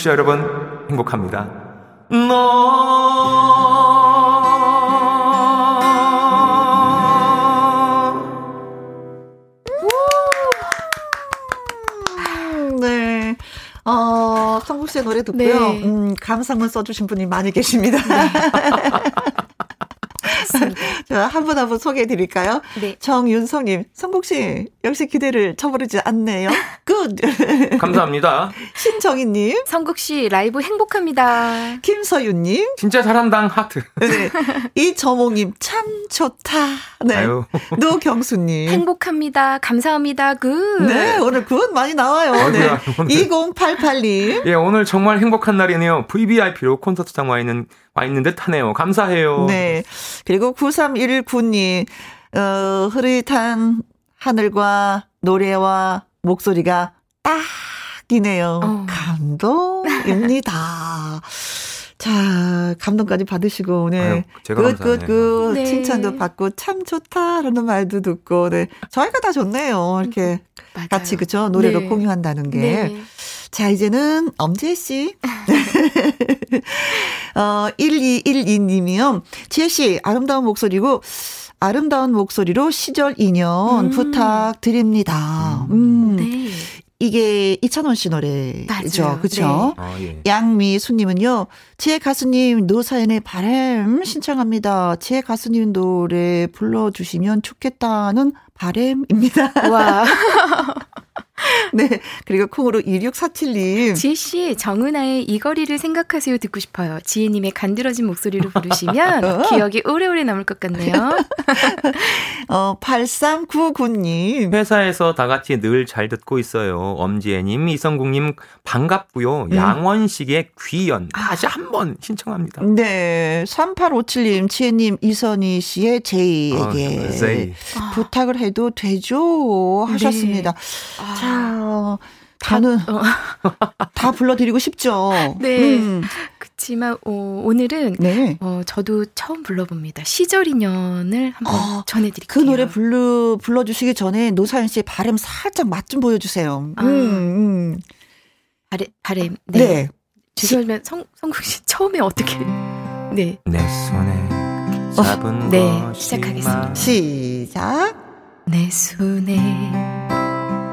청취자 여러분 행복합니다. 너 네. 어, 성국 씨의 노래 듣고요. 네. 음, 감상문 써주신 분이 많이 계십니다. 네. 자, 한분한분 소개해 드릴까요? 네. 정윤성님, 성국 씨, 역시 기대를 쳐버리지 않네요. Good! 감사합니다. 신정희님, 성국 씨, 라이브 행복합니다. 김서윤님, 진짜 잘한당 하트. 네. 이저몽님, 참 좋다. 네. 아유. 노경수님, 행복합니다. 감사합니다. Good. 네, 오늘 good 많이 나와요. 네. 2088님, 예, 오늘 정말 행복한 날이네요. VVIP로 콘서트장 와 있는 와 있는 듯 하네요. 감사해요. 네. 그리고 9319님, 어, 흐릿한 하늘과 노래와 목소리가 딱이네요. 어. 감동입니다. 자, 감동까지 받으시고, 네. good, good, good. 네. 칭찬도 받고, 참 좋다라는 말도 듣고, 네. 저희가 다 좋네요. 이렇게 맞아요. 같이, 그죠? 노래를 네. 공유한다는 게. 네. 자, 이제는 엄지혜 씨. 어, 1212님이요. 지혜 씨, 아름다운 목소리고, 아름다운 목소리로 시절 인연 음. 부탁드립니다. 음. 네. 이게 이찬원 씨 노래죠. 그렇죠? 네. 아, 예. 양미수 님은요. 제 가수님 노사연의 바램 신청합니다. 제 가수님 노래 불러 주시면 좋겠다는 바램입니다. 와. 네. 그리고 콩으로 2647님. 지혜씨, 정은아의 이 거리를 생각하세요 듣고 싶어요. 지혜님의 간드러진 목소리로 부르시면 어. 기억이 오래오래 남을 것 같네요. 어, 8399님. 회사에서 다 같이 늘 잘 듣고 있어요. 엄지혜님, 이성국님, 반갑고요. 음. 양원식의 귀연. 다시 한 번 신청합니다. 네. 3857님, 지혜님, 이선희 씨의 제이에게 아, 부탁을 해도 되죠? 하셨습니다. 네. 자, 아, 다는 어. 다 불러드리고 싶죠. 네. 음. 그렇지만 어, 오늘은 네. 어, 저도 처음 불러봅니다. 시절 인연을 한번 어, 전해드릴게요. 그 노래 불러 불러주시기 전에 노사연 씨의 발음 살짝 맛 좀 보여주세요. 아, 음, 음. 바램, 바램. 네. 네. 죄송하면 성 성국 씨 처음에 어떻게? 네. 내 손에 잡은 어, 네 시작하겠습니다. 시작. 내 손에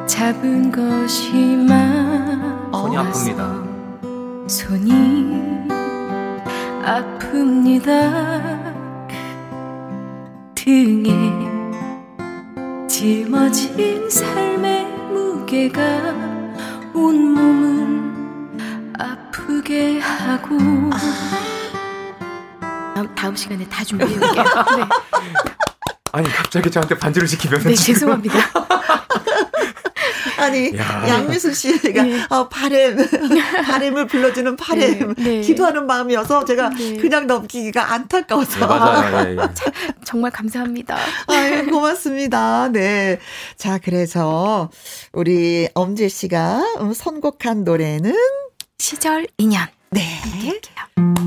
잡은 것이만 손이 아픕니다. 손이 아픕니다. 등에 짊어진 삶의 무게가 온 몸은 아프게 하고 다음, 다음 시간에 다 준비해 올게요. 네. 아니 갑자기 저한테 반주를 시키면 네 죄송합니다. 아니 양미숙 씨가 네. 어, 바램 바램을 불러주는 바램 네. 네. 기도하는 마음이어서 제가 네. 그냥 넘기기가 안타까워서. 네, 맞아요. 네, 정말 감사합니다. 아유 고맙습니다. 네. 자 그래서 우리 엄재 씨가 선곡한 노래는 시절 인연. 네. 함께할게요.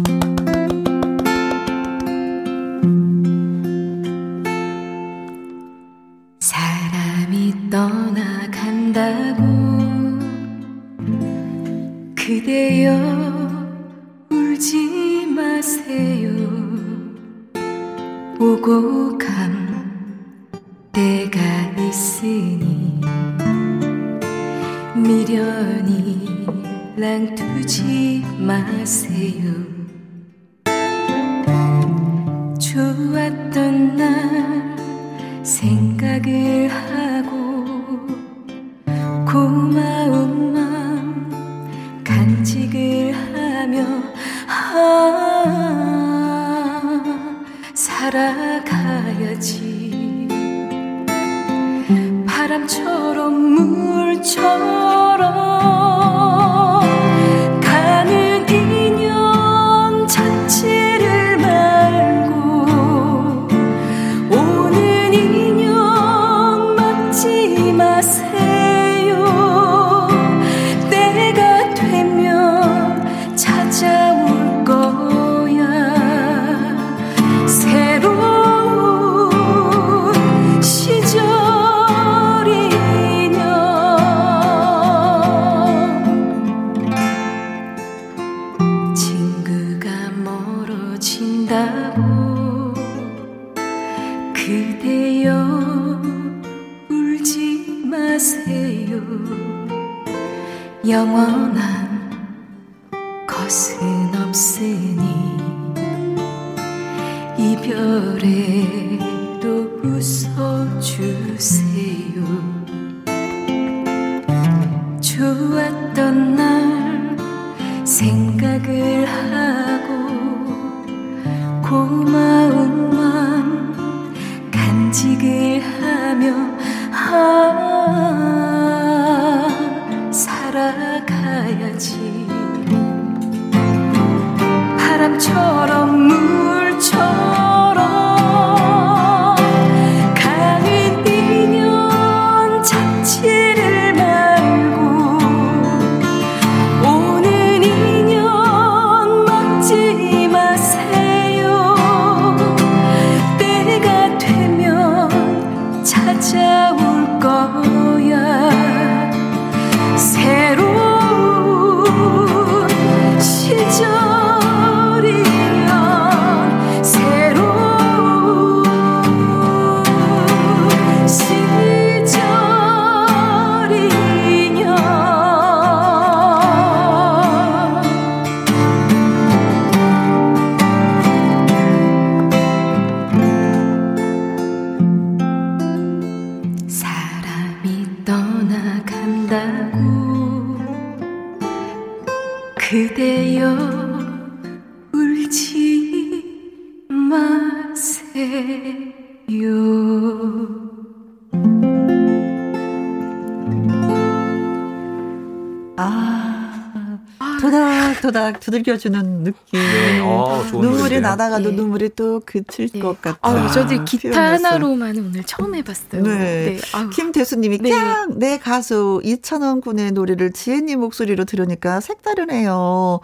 두들겨주는 느낌. 네, 어, 좋은 눈물이. 나다가도 네. 눈물이 또 그칠 네. 것 같아. 아, 저도 기타 표현해서. 하나로만은 오늘 처음 해봤어요. 네. 김대수님이 네. 그냥 내 가수 이찬원 군의 노래를 지혜님 목소리로 들으니까 색다르네요.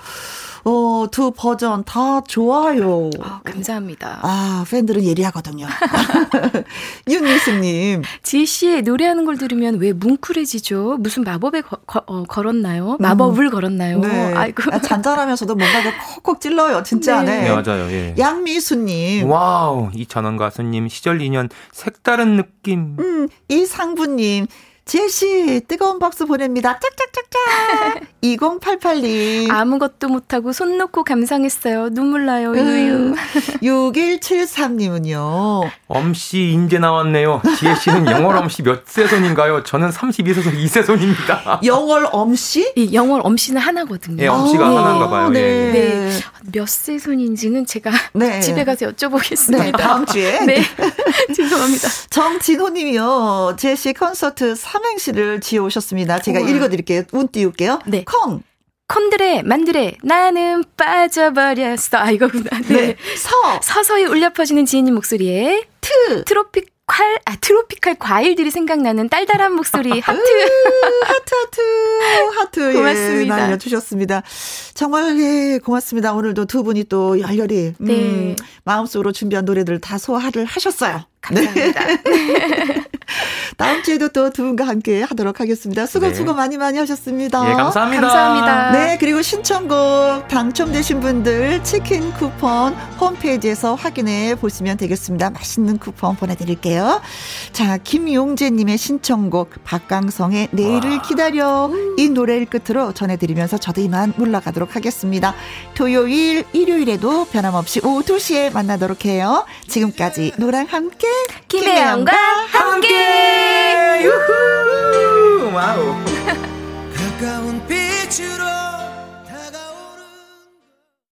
어, 두 버전 다 좋아요. 아, 감사합니다. 아, 팬들은 예리하거든요. 윤미수님. 지혜 씨의 노래하는 걸 들으면 왜 뭉클해지죠? 무슨 마법에 거, 거- 어, 걸었나요? 마법을 걸었나요? 네. 아이고. 아, 잔잔하면서도 뭔가가 콕콕 찔러요, 진짜. 네. 네. 네, 맞아요. 예. 양미수님. 와우, 이찬원 가수님 시절 인연 색다른 느낌. 음, 이상부님. 지혜씨, 뜨거운 박수 보냅니다. 짝짝짝짝. 2088님. 아무것도 못하고 손 놓고 감상했어요. 눈물 나요. 음. 유유. 6173님은요. 엄씨 인제 나왔네요. 지혜 씨는 영월 엄씨 몇 세손인가요? 저는 32세손 2세손입니다. 영월 엄씨? 이 영월 엄씨는 하나거든요. 예, 엄씨가 하나인가 봐요. 네. 예. 네. 몇 세손인지는 제가 네. 집에 가서 여쭤보겠습니다. 네, 다음 주에. 네. 죄송합니다. 정진호 님이요. 제시 콘서트 삼행시를 지어 오셨습니다. 제가 우와. 읽어드릴게요. 운 띄울게요. 네. 콘, 콘드레 만드레 나는 빠져버렸어. 아 이거구나. 네. 네. 서, 서서히 울려 퍼지는 지혜님 목소리에 트, tropic 콸, 아, tropical 과일들이 생각나는 달달한 목소리 하트. 하트, 하트, 하트. 고맙습니다. 예, 날려주셨습니다. 정말, 예, 고맙습니다. 오늘도 두 분이 또 열렬히, 음, 네. 마음속으로 준비한 노래들 다 소화를 하셨어요. 감사합니다. 다음 주에도 또 두 분과 함께 하도록 하겠습니다. 수고, 네. 수고 많이 많이 하셨습니다. 예, 감사합니다. 감사합니다. 네, 그리고 신청곡 당첨되신 분들 치킨 쿠폰 홈페이지에서 확인해 보시면 되겠습니다. 맛있는 쿠폰 보내드릴게요. 자, 김용재님의 신청곡 박강성의 내일을 와. 기다려 이 노래를 끝으로 전해드리면서 저도 이만 물러가도록 하겠습니다. 토요일, 일요일에도 변함없이 오후 2시에 만나도록 해요. 지금까지 노랑 함께 김혜영과 함께. 함께. 유후. 와우. 가까운 빛